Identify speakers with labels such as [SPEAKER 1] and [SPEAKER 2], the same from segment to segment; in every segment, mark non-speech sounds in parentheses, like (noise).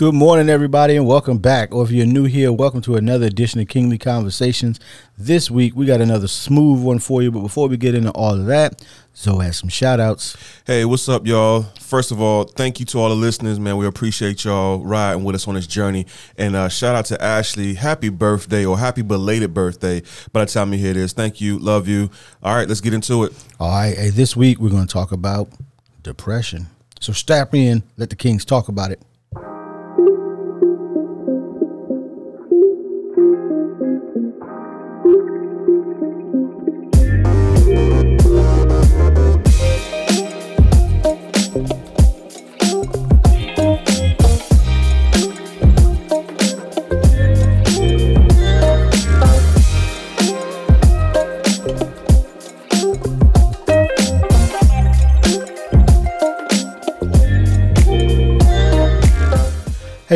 [SPEAKER 1] Good morning, everybody, and welcome back. Or if you're new here, welcome to another edition of Kingly Conversations. This week, we got another smooth one for you. But before we get into all of that, Zoe has some shout outs.
[SPEAKER 2] Hey, what's up, y'all? First of all, thank you to all the listeners, man. We appreciate y'all riding with us on this journey. And uh, shout out to Ashley. Happy birthday or happy belated birthday by the time you hear this. Thank you. Love you. All right, let's get into it.
[SPEAKER 1] All right, hey, this week, we're going to talk about depression. So strap in, let the Kings talk about it.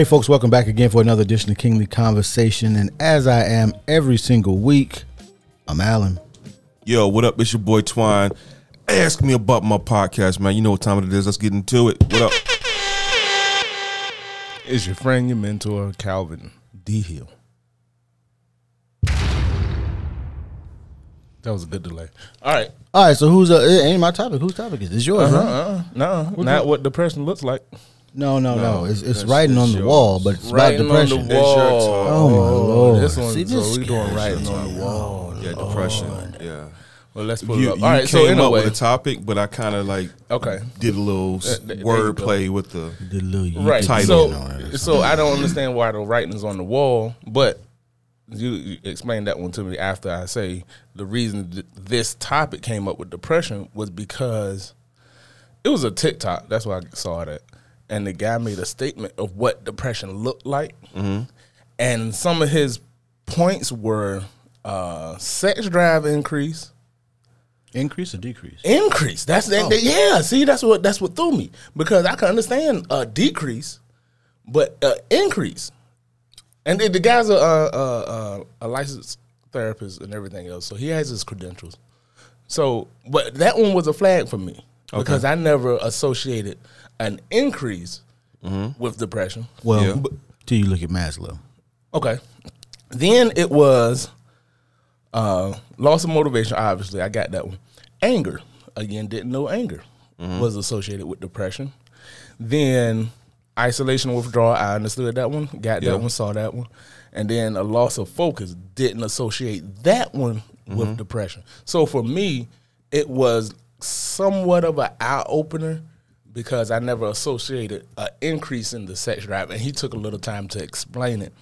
[SPEAKER 1] Hey, folks, welcome back again for another edition of Kingly Conversation. And as I am every single week, I'm Alan.
[SPEAKER 2] Yo, what up? It's your boy Twine. Ask me about my podcast, man. You know what time it is. Let's get into it. What up?
[SPEAKER 3] It's your friend, your mentor, Calvin D. Hill. That was a good delay. All right.
[SPEAKER 1] All right, so who's uh, it ain't my topic? Whose topic is it? It's yours,
[SPEAKER 3] Uh-huh,
[SPEAKER 1] right?
[SPEAKER 3] uh-uh. No, not what depression looks like.
[SPEAKER 1] No, no, no.
[SPEAKER 2] No,
[SPEAKER 1] It's, it's
[SPEAKER 2] that's-
[SPEAKER 1] writing on the
[SPEAKER 2] yours.
[SPEAKER 1] wall, but it's
[SPEAKER 3] Writing
[SPEAKER 1] about depression.
[SPEAKER 3] on the wall.
[SPEAKER 1] Oh, my Lord.
[SPEAKER 3] This one,
[SPEAKER 1] See, this
[SPEAKER 3] so we doing writing on the wall.
[SPEAKER 2] Yeah, depression. Yeah.
[SPEAKER 3] Well, let's pull
[SPEAKER 2] You,
[SPEAKER 3] it up.
[SPEAKER 2] you
[SPEAKER 3] All right.
[SPEAKER 2] came
[SPEAKER 3] So
[SPEAKER 2] up
[SPEAKER 3] anyway,
[SPEAKER 2] with a topic, but I kind of like
[SPEAKER 3] okay.
[SPEAKER 2] did a little
[SPEAKER 3] Uh, there you
[SPEAKER 2] word play with the.
[SPEAKER 1] The little
[SPEAKER 3] Right.
[SPEAKER 2] title.
[SPEAKER 3] So, so I don't understand why the writing's on the wall, but you, you explain that one to me after I say the reason th- this topic came up with depression was because it was a TikTok. That's why I saw it at, and the guy made a statement of what depression looked like, and some of his points were uh, sex drive increase
[SPEAKER 1] increase or decrease?
[SPEAKER 3] increase. That's that, that- yeah. See, that's what that's what threw me because I can understand a decrease, but uh, increase. And the, the guy's a, a, a, a licensed therapist and everything else, so he has his credentials. So, but that one was a flag for me because I never associated an increase with depression.
[SPEAKER 1] Well,
[SPEAKER 2] Yeah.
[SPEAKER 1] b- till you look at Maslow.
[SPEAKER 3] Okay. Then it was uh, loss of motivation. Obviously, I got that one. Anger again. Didn't know anger was associated with depression. Then isolation withdrawal. I understood that one. Got
[SPEAKER 2] Yeah.
[SPEAKER 3] that one. Saw that one. And then a loss of focus. Didn't associate that one with depression. So for me, it was somewhat of an eye opener because I never associated an increase in the sex drive, and he took a little time to explain it,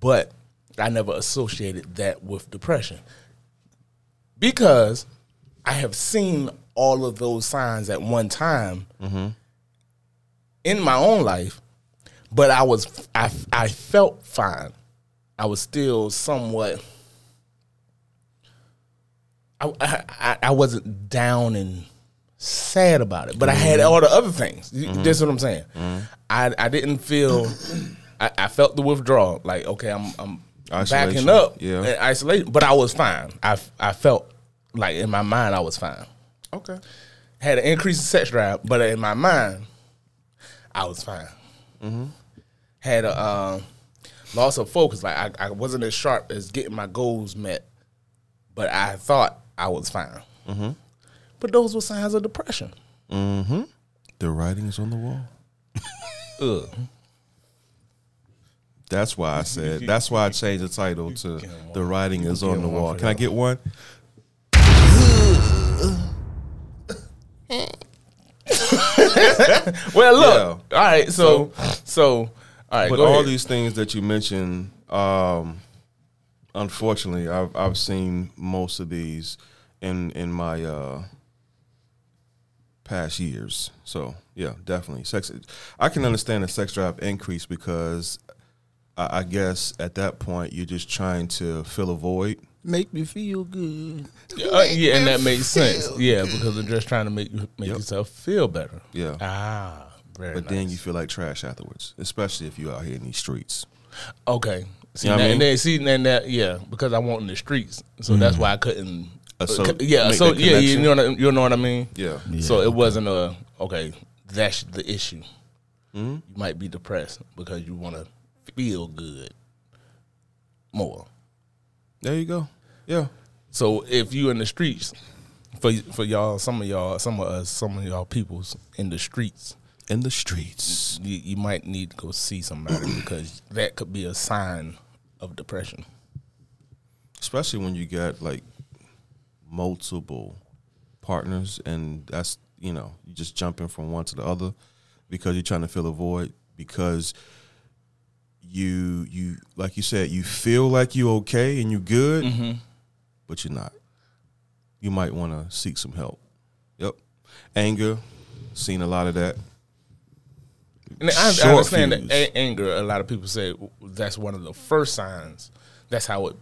[SPEAKER 3] but I never associated that with depression because I have seen all of those signs at one time mm-hmm. in my own life, but I was I I felt fine. I was still somewhat. I, I, I- I wasn't down and sad about it, but I had mm-hmm. all the other things. You- mm-hmm. That's what I'm saying. Mm-hmm. I I didn't feel. I, I felt the withdrawal. Like okay, I'm I'm backing up.
[SPEAKER 2] yeah.
[SPEAKER 3] and isolation, but I was fine. I I felt like in my mind I was fine.
[SPEAKER 2] Okay.
[SPEAKER 3] Had an increase in sex drive, but in my mind, I was fine. Had a uh, loss of focus. Like I, I wasn't as sharp as getting my goals met, but I thought I was fine. But those were signs of depression. Mm-hmm.
[SPEAKER 2] The writing is on the wall.
[SPEAKER 3] Ugh.
[SPEAKER 2] That's why I said. That's why I changed the title to "The Writing Is on the Wall." Can I get one? (laughs)
[SPEAKER 3] Well, look. All right. So, so, all right.
[SPEAKER 2] But
[SPEAKER 3] go
[SPEAKER 2] all
[SPEAKER 3] ahead.
[SPEAKER 2] these things that you mentioned, um, unfortunately, I've I've seen most of these in in my uh, past years. So yeah, definitely sex. I can understand the sex drive increase because I, I guess at that point you're just trying to fill a void.
[SPEAKER 1] Make me feel good.
[SPEAKER 3] Uh, yeah, and that makes sense. Yeah, because they're just trying to make make
[SPEAKER 2] Yep.
[SPEAKER 3] yourself feel better.
[SPEAKER 2] Yeah.
[SPEAKER 3] Ah, very
[SPEAKER 2] But
[SPEAKER 3] nice.
[SPEAKER 2] then you feel like trash afterwards, especially if you're out here in these streets.
[SPEAKER 3] okay. See,
[SPEAKER 2] You know what
[SPEAKER 3] now,
[SPEAKER 2] I mean?
[SPEAKER 3] and then see, and that yeah, because I want in the streets, so that's why I couldn't.
[SPEAKER 2] Uh, so
[SPEAKER 3] uh, yeah, so
[SPEAKER 2] that
[SPEAKER 3] yeah, you know, what I- you know what I mean.
[SPEAKER 2] Yeah.
[SPEAKER 3] So it wasn't a okay. That's the issue. you might be depressed because you want to feel good more.
[SPEAKER 2] There you go. Yeah.
[SPEAKER 3] So if you in the streets, for for y'all, some of y'all, some of us, some of y'all peoples in the streets,
[SPEAKER 2] In the streets.
[SPEAKER 3] you, you might need to go see somebody (clears throat) because that could be a sign of depression.
[SPEAKER 2] Especially when you got like multiple partners and that's you know, you just jumping from one to the other because you're trying to fill a void because you you like you said, you feel like you okay and you're good, mm-hmm. but you're not. You might want to seek some help. Yep. Anger, seen a lot of that.
[SPEAKER 3] And I, I understand that anger. A lot of people say that's one of the first signs. That's how it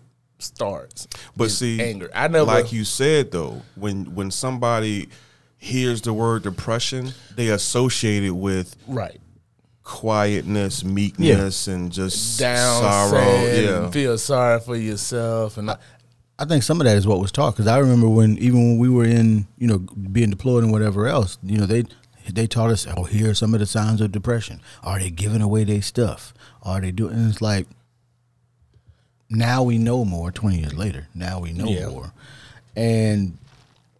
[SPEAKER 3] starts.
[SPEAKER 2] But
[SPEAKER 3] is
[SPEAKER 2] see,
[SPEAKER 3] anger. I never
[SPEAKER 2] like you said though, when when somebody hears the word depression, they associate it with
[SPEAKER 3] right
[SPEAKER 2] quietness, meekness, and just
[SPEAKER 3] down,
[SPEAKER 2] sorrow.
[SPEAKER 3] sad,
[SPEAKER 2] yeah,
[SPEAKER 3] and feel sorry for yourself, and I,
[SPEAKER 1] I think some of that is what was taught because I remember when even when we were in you know being deployed and whatever else you know they they taught us oh here are some of the signs of depression are they giving away their stuff are they doing and it's like now we know more 20 years later now we know
[SPEAKER 3] Yeah.
[SPEAKER 1] more and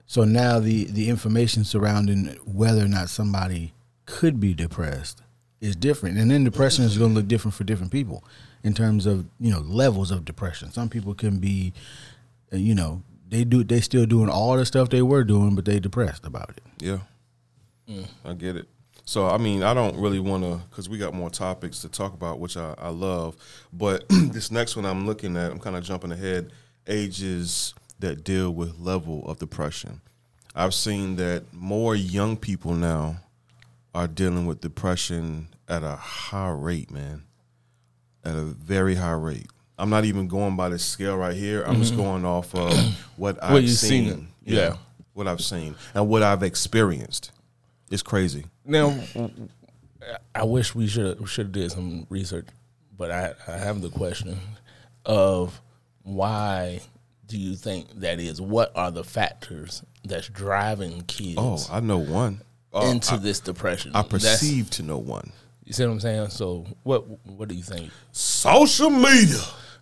[SPEAKER 1] so now the the information surrounding whether or not somebody could be depressed is different and then depression is going to look different for different people in terms of you know levels of depression some people can be uh, you know they do they still doing all the stuff they were doing but they depressed about it
[SPEAKER 2] yeah. I get it. So I mean, I don't really want to because we got more topics to talk about, which I, I love. But (clears throat) this next one I'm looking at, I'm kind of jumping ahead. Ages that deal with level of depression. I've seen that more young people now are dealing with depression at a high rate, man. At a very high rate. I'm not even going by this scale right here. I'm just mm-hmm. going off of (clears throat) what I've
[SPEAKER 3] you've seen
[SPEAKER 2] seen.
[SPEAKER 3] it. Yeah.
[SPEAKER 2] What I've seen and what I've experienced. It's crazy.
[SPEAKER 3] Now, I wish we should should have did some research, but I, I have the question of why do you think that is? What are the factors that's driving kids
[SPEAKER 2] Oh, I know one. Uh,
[SPEAKER 3] into this depression?
[SPEAKER 2] I
[SPEAKER 3] That's-
[SPEAKER 2] perceive to know one.
[SPEAKER 3] you see what I'm saying? So, what what do you think?
[SPEAKER 2] Social media.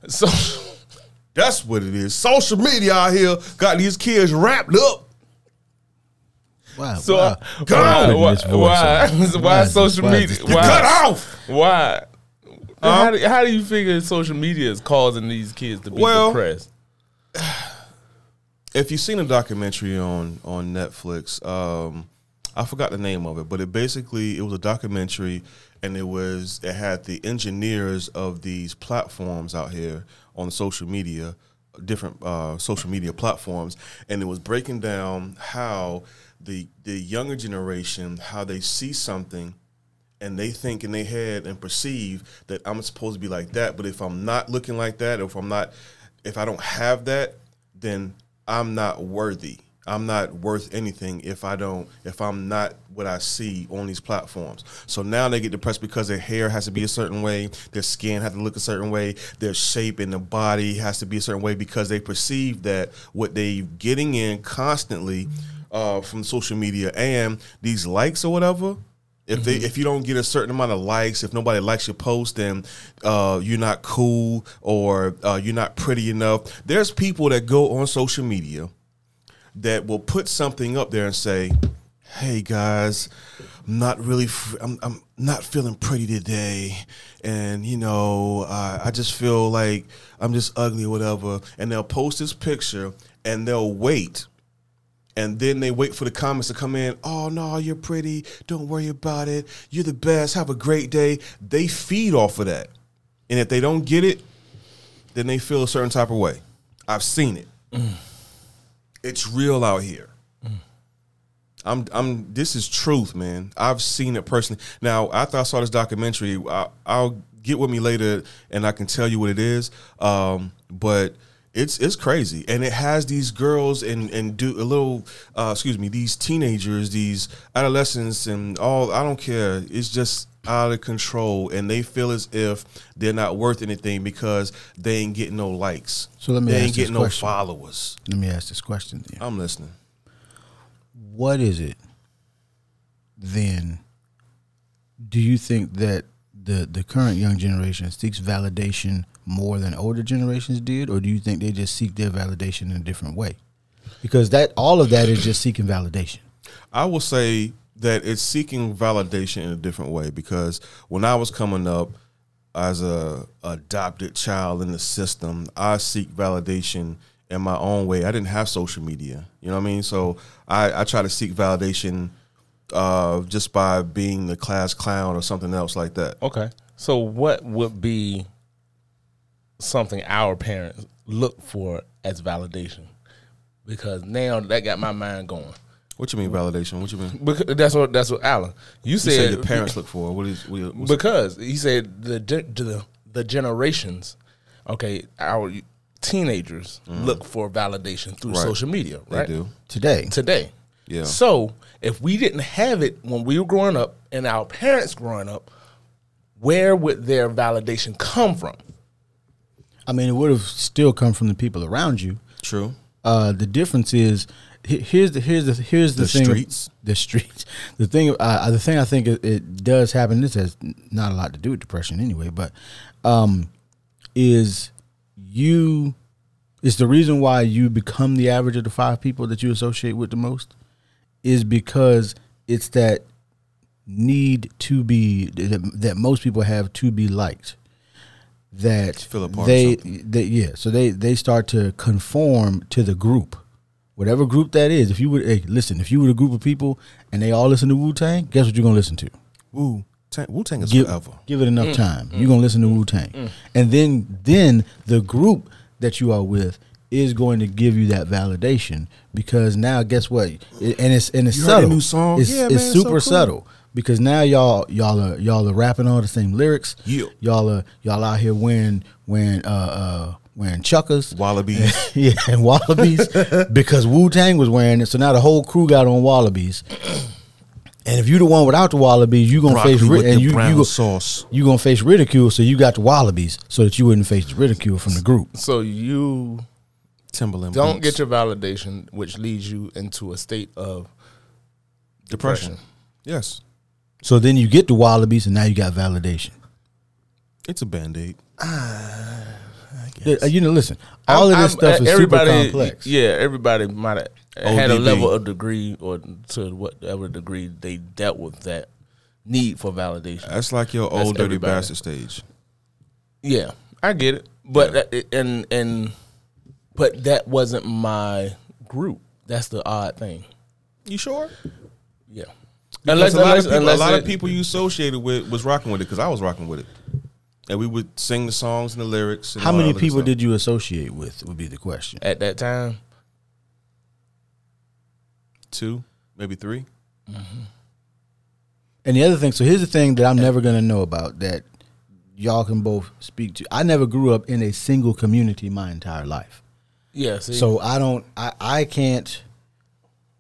[SPEAKER 3] So, (laughs)
[SPEAKER 2] That's what it is. Social media out here got these kids wrapped up.
[SPEAKER 1] Wow
[SPEAKER 3] so
[SPEAKER 1] wow.
[SPEAKER 3] why
[SPEAKER 1] Wow.
[SPEAKER 3] why,
[SPEAKER 1] This voice,
[SPEAKER 3] why,
[SPEAKER 1] uh,
[SPEAKER 3] why,
[SPEAKER 1] why
[SPEAKER 3] social
[SPEAKER 1] why
[SPEAKER 3] media? Why,
[SPEAKER 2] cut off.
[SPEAKER 3] Why? How, do, how do you figure social media is causing these kids to be
[SPEAKER 2] Well,
[SPEAKER 3] depressed? (sighs)
[SPEAKER 2] If you've seen a documentary on on Netflix, um, I forgot the name of it, but it basically it was a documentary, and it was it had the engineers of these platforms out here on social media, different uh, social media platforms, and it was breaking down how the the younger generation how they see something and they think in their head and perceive that I'm supposed to be like that. But if I'm not looking like that, or if I'm not, if I don't have that, then I'm not worthy. I'm not worth anything if I don't, if I'm not what I see on these platforms. So now they get depressed because their hair has to be a certain way, their skin has to look a certain way, their shape in the body has to be a certain way because they perceive that what they're getting in constantly uh, from social media and these likes or whatever, if they if you don't get a certain amount of likes, if nobody likes your post, then uh, you're not cool or uh, you're not pretty enough. There's people that go on social media that will put something up there and say, "Hey guys, I'm not really, I'm, I'm not feeling pretty today, and you know, uh, I just feel like I'm just ugly or whatever." And they'll post this picture and they'll wait and then they wait for the comments to come in. Oh no, you're pretty. Don't worry about it. You're the best. Have a great day. They feed off of that, and if they don't get it, then they feel a certain type of way. I've seen it. It's real out here. I'm, I'm. This is truth, man. I've seen it personally. Now, after I saw this documentary, I, I'll get with me later, and I can tell you what it is. Um, but it's it's crazy, and it has these girls and and do a little. Uh, excuse me, these teenagers, these adolescents, and all. I don't care. It's just out of control, and they feel as if they're not worth anything because they ain't getting no likes.
[SPEAKER 1] So let me
[SPEAKER 2] they
[SPEAKER 1] ask
[SPEAKER 2] ain't
[SPEAKER 1] this
[SPEAKER 2] getting no
[SPEAKER 1] question.
[SPEAKER 2] followers.
[SPEAKER 1] let me ask this question then
[SPEAKER 2] I'm listening.
[SPEAKER 1] what is it then do you think that the the current young generation seeks validation more than older generations did, or do you think they just seek their validation in a different way? Because that all of that is just seeking validation.
[SPEAKER 2] I will say that it's seeking validation in a different way because when I was coming up as a adopted child in the system, I seek validation in my own way. I didn't have social media, you know what I mean? So I, I try to seek validation uh, just by being the class clown or something else like that.
[SPEAKER 3] Okay. So what would be something our parents look for as validation? Because now that got my mind going.
[SPEAKER 2] What you mean validation? What you mean?
[SPEAKER 3] Because that's what that's what Alan. You
[SPEAKER 2] You
[SPEAKER 3] said,
[SPEAKER 2] your parents look for. What is? What,
[SPEAKER 3] because he said the the the generations. Okay, our teenagers look for validation through
[SPEAKER 2] Mm. Right.
[SPEAKER 3] social media,
[SPEAKER 2] they
[SPEAKER 3] right?
[SPEAKER 2] do.
[SPEAKER 1] Today,
[SPEAKER 3] Today.
[SPEAKER 2] Yeah.
[SPEAKER 3] So if we didn't have it when we were growing up and our parents growing up, where would their validation come from?
[SPEAKER 1] I mean, it would have still come from the people around you.
[SPEAKER 2] True.
[SPEAKER 1] Uh, the difference is here's the here's the here's the,
[SPEAKER 2] The
[SPEAKER 1] thing
[SPEAKER 2] streets.
[SPEAKER 1] the streets (laughs) the thing uh, the thing I think it, it does happen this has not a lot to do with depression anyway but um is you is the reason why you become the average of the five people that you associate with the most is because it's that need to be that, that most people have to be liked that
[SPEAKER 2] Feel a
[SPEAKER 1] they,
[SPEAKER 2] something.
[SPEAKER 1] they yeah so they they start to conform to the group. Whatever group that is if you would hey, listen if you were a group of people and they all listen to wu-tang guess what you're gonna listen to?
[SPEAKER 2] Wu Tang, Wu Tang is
[SPEAKER 1] give,
[SPEAKER 2] forever.
[SPEAKER 1] give it enough mm, time. Mm. you're gonna listen to wu-tang. Mm. And then then the group that you are with is going to give you that validation because now guess what? It- and it's and it's
[SPEAKER 2] You heard the
[SPEAKER 1] subtle.
[SPEAKER 2] new song?
[SPEAKER 1] it's,
[SPEAKER 2] Yeah,
[SPEAKER 1] it's
[SPEAKER 2] man, it's so
[SPEAKER 1] super
[SPEAKER 2] cool.
[SPEAKER 1] subtle because now y'all y'all are y'all are rapping all the same lyrics
[SPEAKER 2] Yeah.
[SPEAKER 1] y'all are y'all out here wearing wearing uh uh wearing chuckers
[SPEAKER 2] Wallabies. (laughs)
[SPEAKER 1] yeah, and wallabies (laughs) because Wu Tang was wearing it. So now the whole crew got on wallabies. And if you're the one without the wallabies, you're gonna
[SPEAKER 2] Broccoli
[SPEAKER 1] face ri- and you you, go,
[SPEAKER 2] sauce.
[SPEAKER 1] you gonna face ridicule. So you got the wallabies so that you wouldn't face the ridicule from the group.
[SPEAKER 3] So you
[SPEAKER 2] Timberland.
[SPEAKER 3] don't
[SPEAKER 2] boots.
[SPEAKER 3] get your validation, which leads you into a state of
[SPEAKER 2] depression.
[SPEAKER 3] depression.
[SPEAKER 2] Yes,
[SPEAKER 1] So then you get the wallabies, and now you got validation.
[SPEAKER 2] it's a band aid.
[SPEAKER 1] Yeah, uh, You know, listen, all of this
[SPEAKER 3] I'm-
[SPEAKER 1] stuff is
[SPEAKER 3] everybody,
[SPEAKER 1] super complex.
[SPEAKER 3] Yeah, everybody might have had a level of degree or to whatever degree they dealt with that need for validation.
[SPEAKER 2] That's like your
[SPEAKER 3] That's
[SPEAKER 2] old dirty
[SPEAKER 3] everybody.
[SPEAKER 2] bastard stage.
[SPEAKER 3] Yeah, I get it, but that, and and but that wasn't my group. That's the odd thing.
[SPEAKER 2] You sure?
[SPEAKER 3] Yeah,
[SPEAKER 2] Unless, a lot, of people,
[SPEAKER 3] unless
[SPEAKER 2] a lot
[SPEAKER 3] it-
[SPEAKER 2] of people you associated with was rocking with it because I was rocking with it, and we would sing the songs and the lyrics. And
[SPEAKER 1] How many people
[SPEAKER 2] stuff.
[SPEAKER 1] did you associate with? Would be the question.
[SPEAKER 3] at that time.
[SPEAKER 2] Two, maybe three. Mm-hmm.
[SPEAKER 1] And the other thing, so here's the thing that I'm never gonna know about that y'all can both speak to. I never grew up in a single community my entire life.
[SPEAKER 3] Yeah, see,
[SPEAKER 1] So I don't I, I can't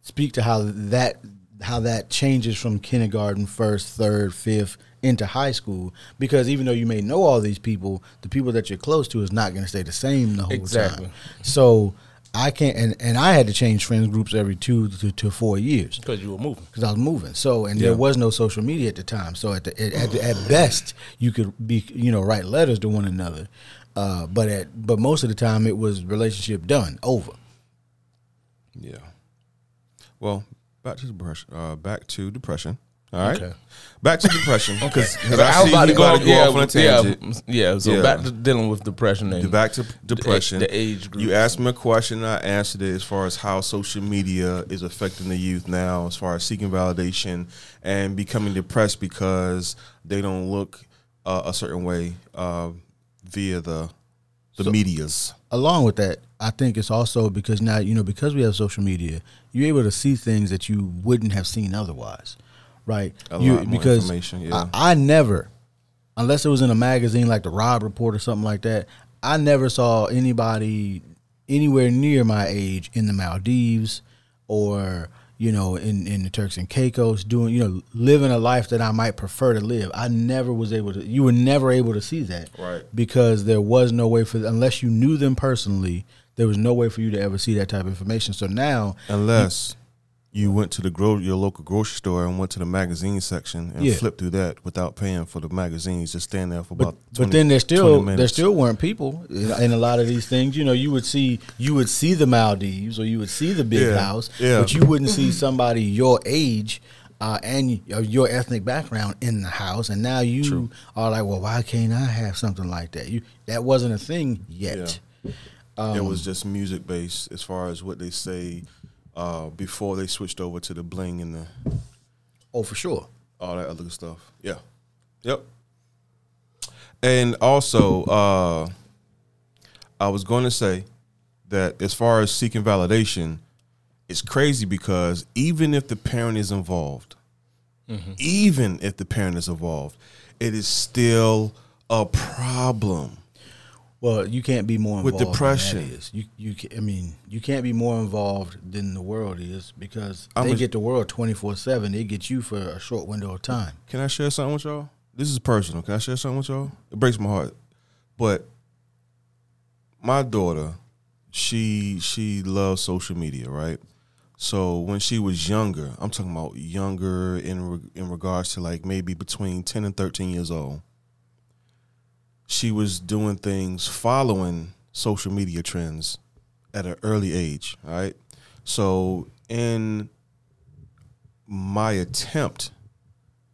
[SPEAKER 1] speak to how that how that changes from kindergarten, first, third, fifth into high school because even though you may know all these people, the people that you're close to is not going to stay the same the whole
[SPEAKER 3] Exactly.
[SPEAKER 1] time. So I can't and, and I had to change friends groups every 2 to, to 4 years
[SPEAKER 3] because you were moving.
[SPEAKER 1] because I was moving. So, and
[SPEAKER 2] Yeah.
[SPEAKER 1] there was no social media at the time. So, at the, at, at, the, at best, you could be, you know, write letters to one another. Uh, but at but most of the time, it was relationship done over.
[SPEAKER 2] Yeah. Well, back to depression. Uh, back to depression. All right.
[SPEAKER 3] Okay.
[SPEAKER 2] Back to depression (laughs) because
[SPEAKER 3] I
[SPEAKER 2] I
[SPEAKER 3] was about to go,
[SPEAKER 2] about to go
[SPEAKER 3] yeah,
[SPEAKER 2] off on a tangent.
[SPEAKER 3] yeah, yeah. So
[SPEAKER 2] Yeah.
[SPEAKER 3] back to dealing with depression and
[SPEAKER 2] Back to depression.
[SPEAKER 3] the age group.
[SPEAKER 2] You asked me a question. I answered it as far as how social media is affecting the youth now, as far as seeking validation and becoming depressed because they don't look uh, a certain way uh, via the the media's.
[SPEAKER 1] Along with that, I think it's also because now you know because we have social media, you're able to see things that you wouldn't have seen otherwise, right?
[SPEAKER 2] A
[SPEAKER 1] you,
[SPEAKER 2] lot more
[SPEAKER 1] because
[SPEAKER 2] information, yeah.
[SPEAKER 1] I, I never, unless it was in a magazine like the Robb Report or something like that, I never saw anybody anywhere near my age in the Maldives or you know in in the Turks and Caicos doing you know living a life that I might prefer to live. I never was able to. You were never able to see that,
[SPEAKER 2] Right.
[SPEAKER 1] Because there was no way for unless you knew them personally. There was no way for you to ever see that type of information. So now,
[SPEAKER 2] Unless you went to the gro- your local grocery store and went to the magazine section and
[SPEAKER 1] Yeah.
[SPEAKER 2] flipped through that without paying for the magazines. Just stand there for
[SPEAKER 1] But,
[SPEAKER 2] about. 20,
[SPEAKER 1] but then there
[SPEAKER 2] 20
[SPEAKER 1] still there still weren't people in, a lot of these things. You know, you would see you would see the Maldives or you would see the big
[SPEAKER 2] Yeah,
[SPEAKER 1] house,
[SPEAKER 2] yeah.
[SPEAKER 1] but you wouldn't see somebody your age uh, and your ethnic background in the house. And now you are like, well, why can't I have something like that? You that wasn't a thing yet.
[SPEAKER 2] it
[SPEAKER 1] Um,
[SPEAKER 2] was just music based as far as what they say uh, before they switched over to the bling and the
[SPEAKER 1] Oh, for sure.
[SPEAKER 2] all that other stuff. Yeah. Yep. And also, uh, I was going to say that as far as seeking validation, it's crazy because even if the parent is involved, even if the parent is involved, it is still a problem.
[SPEAKER 1] Well, you can't be more
[SPEAKER 2] With
[SPEAKER 1] involved
[SPEAKER 2] depression.
[SPEAKER 1] Than that is. You you I mean you can't be more involved than the world is because
[SPEAKER 2] I'm
[SPEAKER 1] they
[SPEAKER 2] a-
[SPEAKER 1] get the world twenty four seven. They get you for a short window of time.
[SPEAKER 2] Can I share something with y'all? This is personal. Can I share something with y'all? It breaks my heart. But my daughter, she she loves social media, right? So when she was younger, I'm talking about younger in re- in regards to like maybe between 10 and 13 years old. She was doing things following social media trends at an early age, right? So in my attempt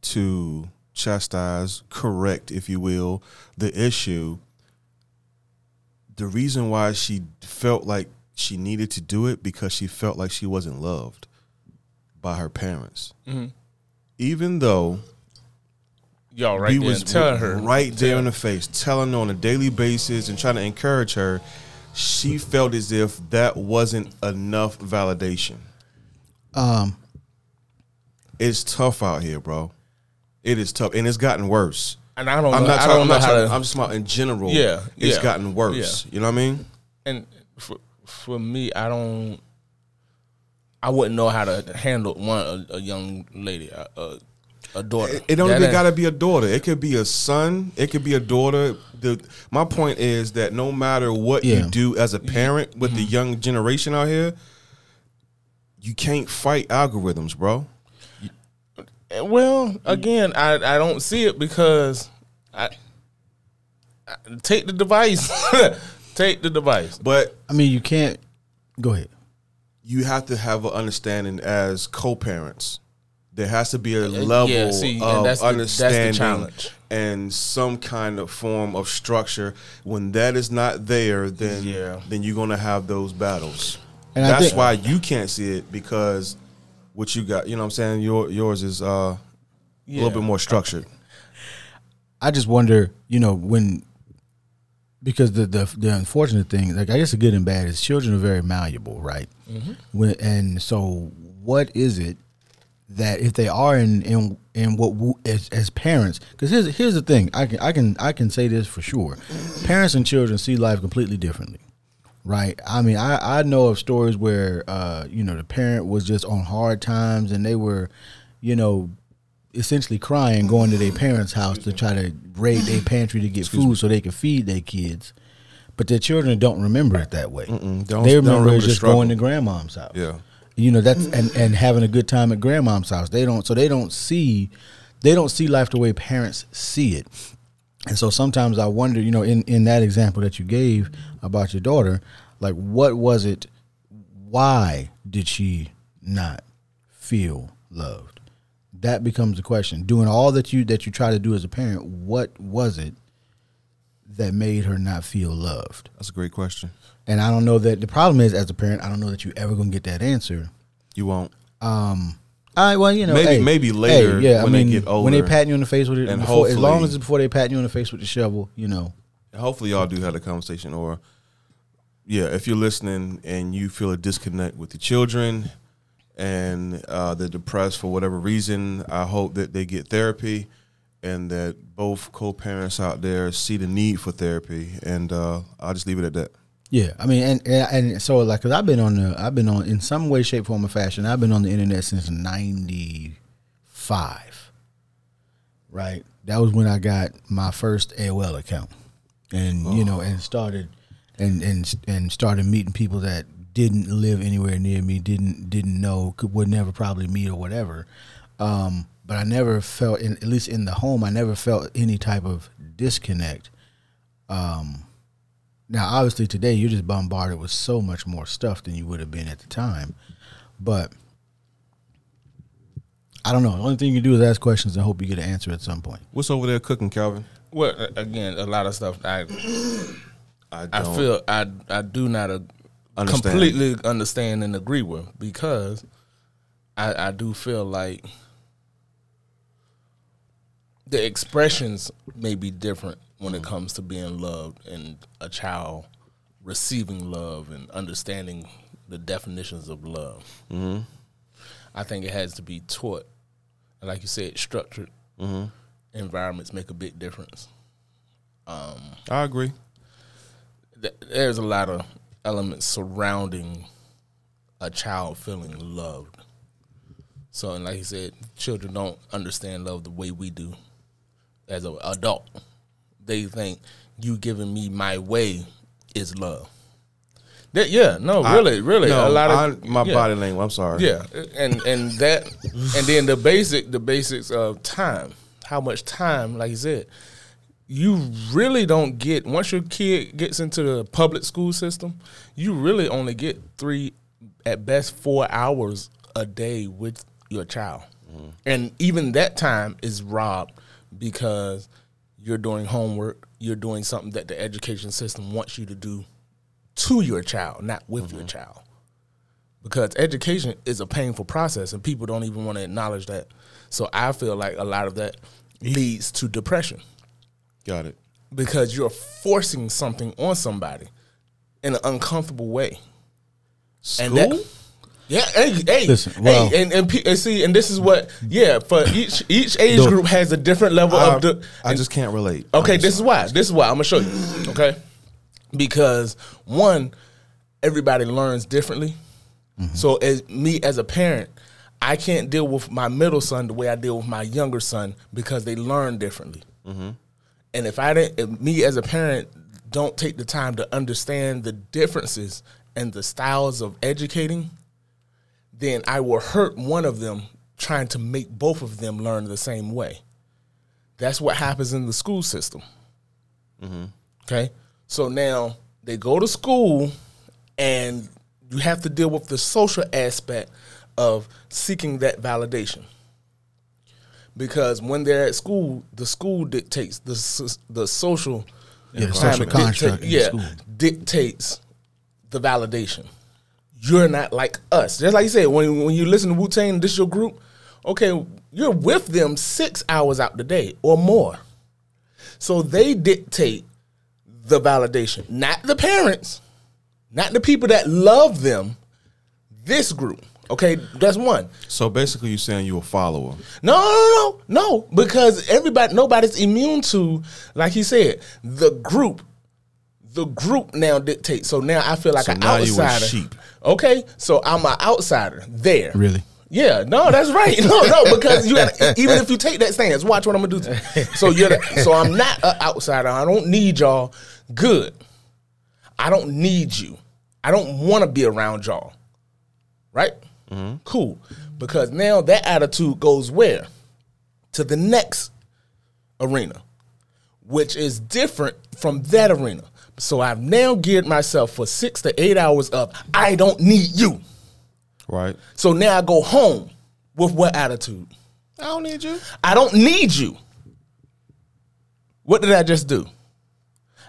[SPEAKER 2] to chastise, correct, if you will, the issue. The reason why she felt like she needed to do it because she felt like she wasn't loved by her parents. Mm-hmm. Even though
[SPEAKER 3] Y'all right
[SPEAKER 2] we
[SPEAKER 3] there
[SPEAKER 2] was
[SPEAKER 3] and tell her
[SPEAKER 2] right there
[SPEAKER 3] tell-
[SPEAKER 2] in the face, telling her on a daily basis and trying to encourage her, she felt as if that wasn't enough validation.
[SPEAKER 1] Um,
[SPEAKER 2] It's tough out here, bro. It is tough, and it's gotten worse.
[SPEAKER 3] And I don't
[SPEAKER 2] I'm
[SPEAKER 3] know.
[SPEAKER 2] not
[SPEAKER 3] I
[SPEAKER 2] talking.
[SPEAKER 3] don't
[SPEAKER 2] I'm
[SPEAKER 3] know
[SPEAKER 2] not
[SPEAKER 3] how
[SPEAKER 2] talking.
[SPEAKER 3] to.
[SPEAKER 2] I'm just talking in general.
[SPEAKER 3] Yeah,
[SPEAKER 2] it's
[SPEAKER 3] yeah,
[SPEAKER 2] gotten worse. You know what I mean?
[SPEAKER 3] and for, for me, I don't. I wouldn't know how to handle one a, a young lady, a, a, a daughter.
[SPEAKER 2] It, it don't
[SPEAKER 3] That
[SPEAKER 2] even got to be a daughter. It could be a son. It could be a daughter. The my point is that no matter what
[SPEAKER 1] Yeah.
[SPEAKER 2] you do as a parent with the mm-hmm. young generation out here, you can't fight algorithms, bro.
[SPEAKER 3] Eh, well, again, I I don't see it because I, I take the device, (laughs) take the device.
[SPEAKER 2] But
[SPEAKER 1] I mean you can't. Go ahead.
[SPEAKER 2] you have to have an understanding as co-parents. There has to be a level
[SPEAKER 3] yeah, see,
[SPEAKER 2] of
[SPEAKER 3] that's the- that's the
[SPEAKER 2] understanding
[SPEAKER 3] challenge.
[SPEAKER 2] and some kind of form of structure. When that is not there, then
[SPEAKER 3] Yeah.
[SPEAKER 2] then you're gonna have those battles.
[SPEAKER 1] And
[SPEAKER 2] That's
[SPEAKER 1] think-
[SPEAKER 2] why you can't see it because what you got, you know, what I'm saying your yours is uh, a little bit more structured.
[SPEAKER 1] I just wonder, you know, when because the the the unfortunate thing, like I guess the good and bad is children are very malleable, right? When, and so, what is it that if they are in in in what w- as, as parents? Because here's here's the thing, I can I can I can say this for sure, parents and children see life completely differently. Right. I mean, I, I know of stories where, uh, you know, the parent was just on hard times and they were, you know, essentially crying going to their parents' house to try to raid their pantry to get food so they could feed their kids. But their children don't remember it that way.
[SPEAKER 2] Don't-
[SPEAKER 1] they
[SPEAKER 2] don't
[SPEAKER 1] remember,
[SPEAKER 2] remember
[SPEAKER 1] it just
[SPEAKER 2] struggle.
[SPEAKER 1] going to grandmom's house.
[SPEAKER 2] Yeah.
[SPEAKER 1] You know, that's and, and having a good time at grandmom's house. They don't so they don't see they don't see life the way parents see it. And so sometimes I wonder, you know, in, in that example that you gave about your daughter, like what was it why did she not feel loved? That becomes the question. Doing all that you that you try to do as a parent, what was it that made her not feel loved?
[SPEAKER 2] That's a great question.
[SPEAKER 1] And I don't know that the problem is as a parent, I don't know that you ever gonna get that answer.
[SPEAKER 2] You won't.
[SPEAKER 1] Um, I well, you know,
[SPEAKER 2] Maybe-
[SPEAKER 1] hey,
[SPEAKER 2] maybe
[SPEAKER 1] hey,
[SPEAKER 2] later
[SPEAKER 1] yeah,
[SPEAKER 2] when
[SPEAKER 1] I
[SPEAKER 2] they get older,
[SPEAKER 1] when they pat you in the face with it,
[SPEAKER 2] And
[SPEAKER 1] before, as long as it's before they pat you in the face with the shovel, you know.
[SPEAKER 2] hopefully y'all do have a conversation or yeah if you're listening and you feel a disconnect with the children and uh, they're depressed for whatever reason i hope that they get therapy and that both co-parents out there see the need for therapy and uh, i'll just leave it at that
[SPEAKER 1] Yeah, I mean, and and, and so like, cause I've been on the, I've been on in some way, shape, form, or fashion. I've been on the internet since '95. Right, that was when I got my first AOL account, and you know, and started, and and and started meeting people that didn't live anywhere near me, didn't didn't know, could would never probably meet or whatever. Um, but I never felt, in, at least in the home, I never felt any type of disconnect. Um, now, obviously, today you're just bombarded with so much more stuff than you would have been at the time, but I don't know. The only thing you can do is ask questions and hope you get an answer at some point.
[SPEAKER 2] What's over there cooking, Calvin?
[SPEAKER 3] Well, again, a lot of stuff I (clears throat)
[SPEAKER 2] I
[SPEAKER 3] I
[SPEAKER 2] don't
[SPEAKER 3] feel I I do not uh,
[SPEAKER 2] Understand.
[SPEAKER 3] completely understand and agree with because I I do feel like the expressions may be different when it comes to being loved and a child receiving love and understanding the definitions of love.
[SPEAKER 2] Mm-hmm.
[SPEAKER 3] I think it has to be taught, and like you said, structured
[SPEAKER 2] Mm-hmm.
[SPEAKER 3] environments make a big difference.
[SPEAKER 2] I agree.
[SPEAKER 3] th- there's a lot of elements surrounding a child feeling loved. So, and like you said, children don't understand love the way we do as an adult. They think you giving me my way is love. That, yeah, no, really, really,
[SPEAKER 2] No,
[SPEAKER 3] a lot of
[SPEAKER 2] I- my
[SPEAKER 3] yeah.
[SPEAKER 2] body language. I'm sorry.
[SPEAKER 3] Yeah, and and that, and then the basic, the basics of time. How much time, like you said, you really don't get once your kid gets into the public school system. You really only get three, at best, four hours a day with your child, mm-hmm. and even that time is robbed because you're doing homework. You're doing something that the education system wants you to do to your child, not with your mm-hmm. child because education is a painful process and people don't even want to acknowledge that. So I feel like a lot of that leads to depression
[SPEAKER 2] Got it.
[SPEAKER 3] because you're forcing something on somebody in an uncomfortable way. And that yeah, hey, hey,
[SPEAKER 1] Listen, well-
[SPEAKER 3] hey, and, and, pe- and see, and this is what, yeah, for each each age group has a different level
[SPEAKER 2] I,
[SPEAKER 3] of. The,
[SPEAKER 2] I just can't relate.
[SPEAKER 3] Okay, this is why. This is why I'm gonna show you. Okay, because one, everybody learns differently. Mm-hmm. So as me as a parent, I can't deal with my middle son the way I deal with my younger son because they learn differently. Mm-hmm. And if I didn't, if me as a parent don't take the time to understand the differences and the styles of educating, then I will hurt one of them trying to make both of them learn the same way. That's what happens in the school system. Mm-hmm. Okay. So now they go to school and you have to deal with the social aspect of seeking that validation. Because when they're at school, the school dictates the the social
[SPEAKER 1] Yeah, the social
[SPEAKER 3] climate
[SPEAKER 1] construct in
[SPEAKER 3] yeah,
[SPEAKER 1] school.
[SPEAKER 3] dictates the validation. You're not like us. Just like you said, when when you listen to Wu Tang, this your group. Okay, you're with them six hours out the day or more. So they dictate the validation, not the parents, not the people that love them. This group. Okay, that's one.
[SPEAKER 2] So basically, you're saying you're a follower.
[SPEAKER 3] No, no, no, no, because everybody, nobody's immune to, like he said, the group. The group now dictates. So now I feel like
[SPEAKER 2] So
[SPEAKER 3] an
[SPEAKER 2] now you a
[SPEAKER 3] outsider.
[SPEAKER 2] sheep.
[SPEAKER 3] Okay, so I'm an outsider there.
[SPEAKER 1] Really?
[SPEAKER 3] Yeah, no, that's right. (laughs) No, no, because you got even if you take that stance, watch what I'm gonna do. To you. So you're the, so I'm not an outsider. I don't need y'all. Good. I don't need you. I don't want to be around y'all. Right? Mm-hmm. Cool. Because now that attitude goes where? To the next arena, which is different from that arena. So I've now geared myself for six to eight hours of I don't need you.
[SPEAKER 2] Right.
[SPEAKER 3] So now I go home with what attitude?
[SPEAKER 2] I don't need you.
[SPEAKER 3] I don't need you. What did I just do?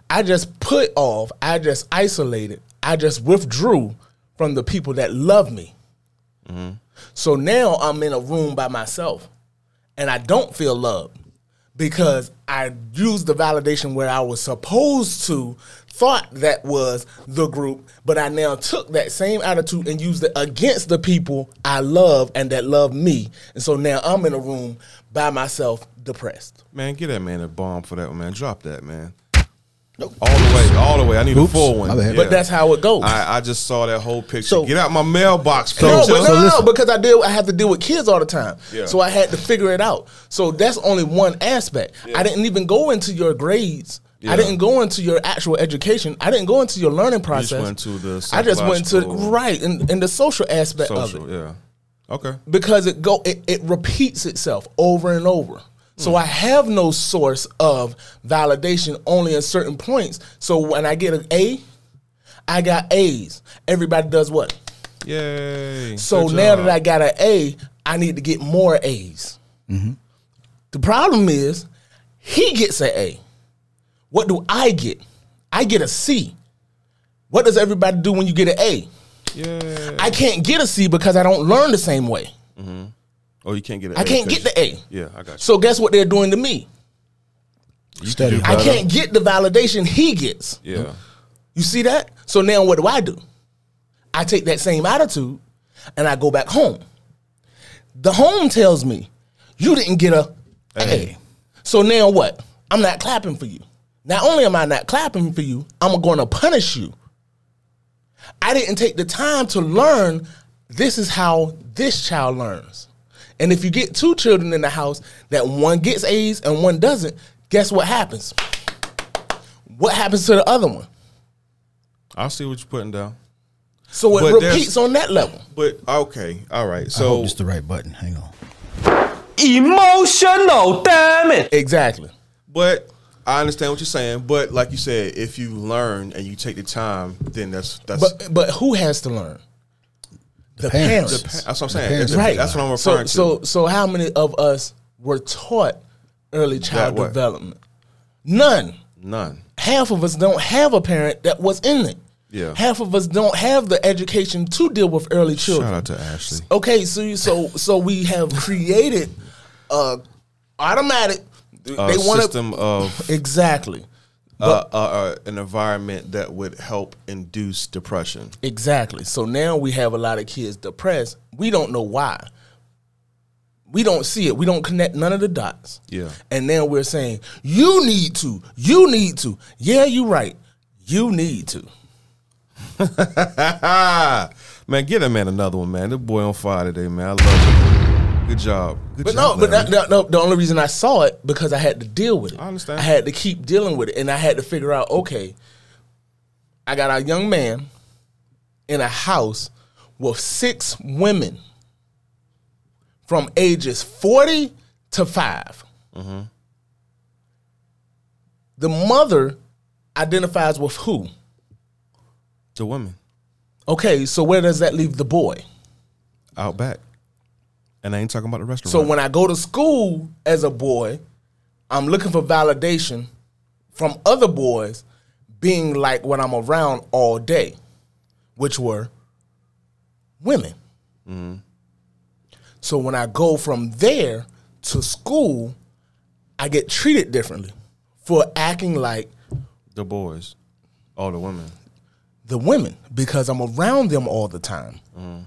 [SPEAKER 3] I just put off, I just isolated, I just withdrew from the people that love me. Mm-hmm. So now I'm in a room by myself and I don't feel loved because I used the validation where I was supposed to, thought that was the group, but I now took that same attitude and used it against the people I love and that love me. And so now I'm in a room by myself, depressed.
[SPEAKER 2] Man, get that man a bomb for that one, man. Drop that, man. All the way, all the way. I need
[SPEAKER 1] Oops,
[SPEAKER 2] a full one.
[SPEAKER 1] my bad.
[SPEAKER 3] But that's how it goes.
[SPEAKER 2] I, I just saw that whole picture.
[SPEAKER 1] So-
[SPEAKER 2] get out my mailbox,
[SPEAKER 1] So-
[SPEAKER 3] no, but no,
[SPEAKER 1] so
[SPEAKER 3] no, no, because I deal, I have to deal with kids all the time.
[SPEAKER 2] Yeah.
[SPEAKER 3] So I had to figure it out. So that's only one aspect. I didn't even go into your grades.
[SPEAKER 2] Yeah.
[SPEAKER 3] I didn't go into your actual education. I didn't go into your learning process.
[SPEAKER 2] went to the
[SPEAKER 3] I just went to right in, in the social aspect of it
[SPEAKER 2] yeah. Okay.
[SPEAKER 3] because it go it, it repeats itself over and over. So I have no source of validation only at certain points. So when I get an A, I got A's. Everybody does what?
[SPEAKER 2] Yay.
[SPEAKER 3] So
[SPEAKER 2] Good
[SPEAKER 3] now
[SPEAKER 2] job.
[SPEAKER 3] that I got an A, I need to get more A's. Mm-hmm. The problem is, he gets an A. What do I get? I get a C. What does everybody do when you get an A?
[SPEAKER 2] Yeah.
[SPEAKER 3] I can't get a C because I don't learn the same way. Mm-hmm.
[SPEAKER 2] Oh, you can't get it.
[SPEAKER 3] I can't get the A.
[SPEAKER 2] Yeah, I got you.
[SPEAKER 3] So guess what they're doing to me?
[SPEAKER 1] Study
[SPEAKER 3] I
[SPEAKER 1] harder.
[SPEAKER 3] can't get the validation he gets.
[SPEAKER 2] Yeah.
[SPEAKER 3] You see that? So now what do I do? I take that same attitude and I go back home. The home tells me, you didn't get a A. So now what? I'm not clapping for you. Not only am I not clapping for you, I'm going to punish you. I didn't take the time to learn this is how this child learns. And if you get two children in the house that one gets A's and one doesn't, guess what happens? What happens to the other one?
[SPEAKER 2] I'll see what you're putting down.
[SPEAKER 3] So it
[SPEAKER 2] But
[SPEAKER 3] repeats on that level.
[SPEAKER 2] But okay, all right. So
[SPEAKER 1] hope it's the right button. Hang on.
[SPEAKER 4] Emotional, damn it.
[SPEAKER 3] Exactly.
[SPEAKER 2] But I understand what you're saying. But like you said, if you learn and you take the time, then that's that's
[SPEAKER 3] But but who has to learn? The,
[SPEAKER 1] parents.
[SPEAKER 2] the that's what I'm saying.
[SPEAKER 1] parents
[SPEAKER 2] That's,
[SPEAKER 3] right.
[SPEAKER 2] that's what I'm
[SPEAKER 3] so
[SPEAKER 2] referring to.
[SPEAKER 3] so so how many of us were taught early child development? None.
[SPEAKER 2] None.
[SPEAKER 3] Half of us don't have a parent that was in it.
[SPEAKER 2] Yeah.
[SPEAKER 3] Half of us don't have the education to deal with early children.
[SPEAKER 2] Shout out to Ashley.
[SPEAKER 3] Okay, so you- so so we have created a automatic. They want
[SPEAKER 2] system of
[SPEAKER 3] exactly.
[SPEAKER 2] Uh, uh, uh, an environment that would help induce depression.
[SPEAKER 3] Exactly. So now we have a lot of kids depressed. We don't know why. We don't see it. We don't connect none of the dots.
[SPEAKER 2] Yeah.
[SPEAKER 3] And now we're saying, you need to. You need to. Yeah, you're right. You need to. (laughs)
[SPEAKER 2] man, get that man another one, man. The boy on fire today, man. I love it. Good job. Good
[SPEAKER 3] But
[SPEAKER 2] job.
[SPEAKER 3] no, but that, that- no, the only reason I saw it because I had to deal with it.
[SPEAKER 2] I understand.
[SPEAKER 3] I had to keep dealing with it, and I had to figure out. Okay, I got a young man in a house with six women from ages forty to 5
[SPEAKER 2] Mm-hmm.
[SPEAKER 3] The mother identifies with who?
[SPEAKER 2] the woman.
[SPEAKER 3] Okay, so where does that leave the boy?
[SPEAKER 2] out back, and I ain't talking about the restaurant.
[SPEAKER 3] So when I go to school as a boy, I'm looking for validation from other boys being like what I'm around all day, which were women. Mm-hmm. So when I go from there to school, I get treated differently for acting like
[SPEAKER 2] the boys, all the women.
[SPEAKER 3] the women because I'm around them all the time. Mm-hmm.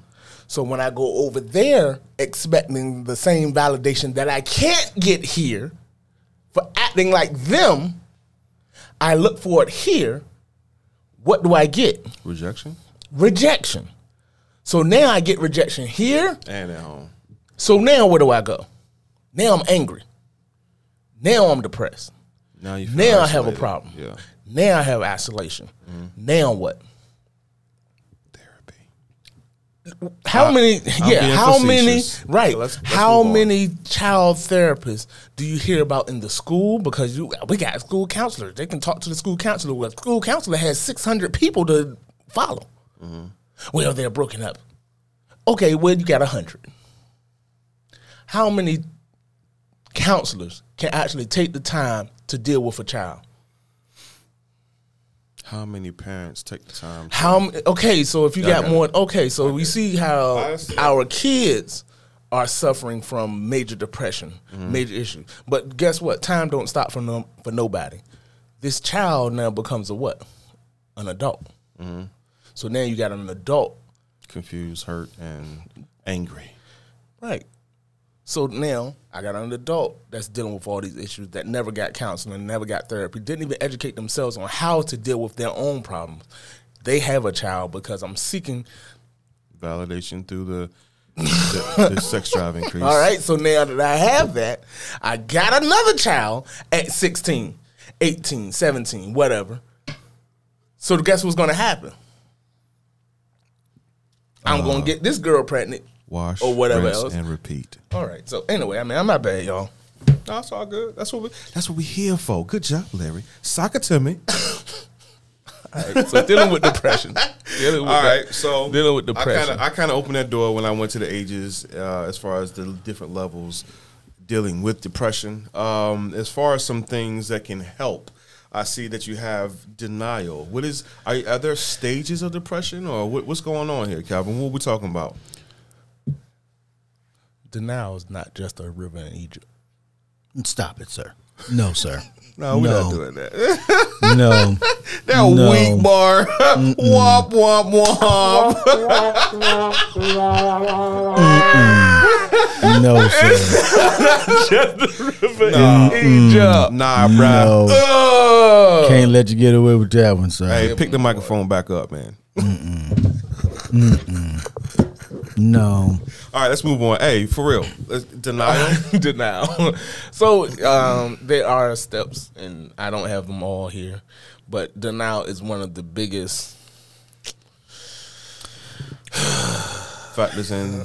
[SPEAKER 3] So when I go over there expecting the same validation that I can't get here for acting like them, I look for it here. What do I get?
[SPEAKER 2] Rejection
[SPEAKER 3] Rejection. So now I get rejection here.
[SPEAKER 2] and at home.
[SPEAKER 3] So now where do I go? Now I'm angry. Now I'm depressed.
[SPEAKER 2] Now you feel
[SPEAKER 3] Now I have a problem.
[SPEAKER 2] Yeah,
[SPEAKER 3] Now I have isolation. Mm-hmm. Now what? How many? (laughs) Yeah, how many? Right.
[SPEAKER 2] Let's- let's
[SPEAKER 3] how many child therapists do you hear about in the school? Because you, we got school counselors. They can talk to the school counselor. Well, school counselor has six hundred people to follow.
[SPEAKER 2] Mm-hmm.
[SPEAKER 3] Well, they're broken up. Okay, well, you got hundred. How many counselors can actually take the time to deal with a child?
[SPEAKER 2] How many parents take the time? To,
[SPEAKER 3] How m- okay? So if you
[SPEAKER 2] Yeah,
[SPEAKER 3] got
[SPEAKER 2] got
[SPEAKER 3] more, okay. So we see how our kids are suffering from major depression,
[SPEAKER 2] Mm-hmm.
[SPEAKER 3] major issues. But guess what? Time don't stop for no, for nobody. This child now becomes a what? An adult.
[SPEAKER 2] Mm-hmm.
[SPEAKER 3] So now you got an adult,
[SPEAKER 2] confused, hurt, and angry.
[SPEAKER 3] right? So now I got an adult that's dealing with all these issues that never got counseling, never got therapy, didn't even educate themselves on how to deal with their own problems. They have a child because I'm seeking
[SPEAKER 2] Validation through the the, the (laughs) sex drive increase.
[SPEAKER 3] All right, so now that I have that, I got another child at 16. 18, 17, whatever. So guess what's gonna happen? I'm gonna uh, get this girl pregnant.
[SPEAKER 2] Wash
[SPEAKER 3] Or whatever
[SPEAKER 2] rinse,
[SPEAKER 3] else.
[SPEAKER 2] and repeat.
[SPEAKER 3] All right. So anyway, I mean, I'm not bad, y'all.
[SPEAKER 2] No, it's all good. That's what we. That's what we here for. Good job, Larry. Sock it to me. (laughs)
[SPEAKER 3] All right. So dealing with depression. Dealing with
[SPEAKER 2] All
[SPEAKER 3] that-
[SPEAKER 2] so
[SPEAKER 3] dealing with
[SPEAKER 2] I
[SPEAKER 3] depression.
[SPEAKER 2] kind of I kind of opened that door when I went to the ages uh, as far as the different levels dealing with depression. Um, as far as some things that can help, I see that you have denial. What is are, are there stages of depression or what, what's going on here, Calvin? What are we talking about?
[SPEAKER 3] Denial is not just a river in Egypt.
[SPEAKER 1] Stop it, sir. No, sir. (laughs)
[SPEAKER 2] No, we're
[SPEAKER 1] No.
[SPEAKER 2] not doing that. (laughs)
[SPEAKER 1] No. (laughs)
[SPEAKER 2] that
[SPEAKER 1] No.
[SPEAKER 2] weak bar. womp womp womp.
[SPEAKER 1] No, sir. Not just the river nah.
[SPEAKER 3] in Egypt.
[SPEAKER 2] Nah, bro.
[SPEAKER 1] No.
[SPEAKER 3] Oh.
[SPEAKER 1] Can't let you get away with that one, sir.
[SPEAKER 2] Hey, pick the microphone back up, man.
[SPEAKER 1] No.
[SPEAKER 2] All right, let's move on. Hey, for real, let's, denial. (laughs)
[SPEAKER 3] denial. so um, there are steps, and I don't have them all here, but denial is one of the biggest. (sighs)
[SPEAKER 2] factors in.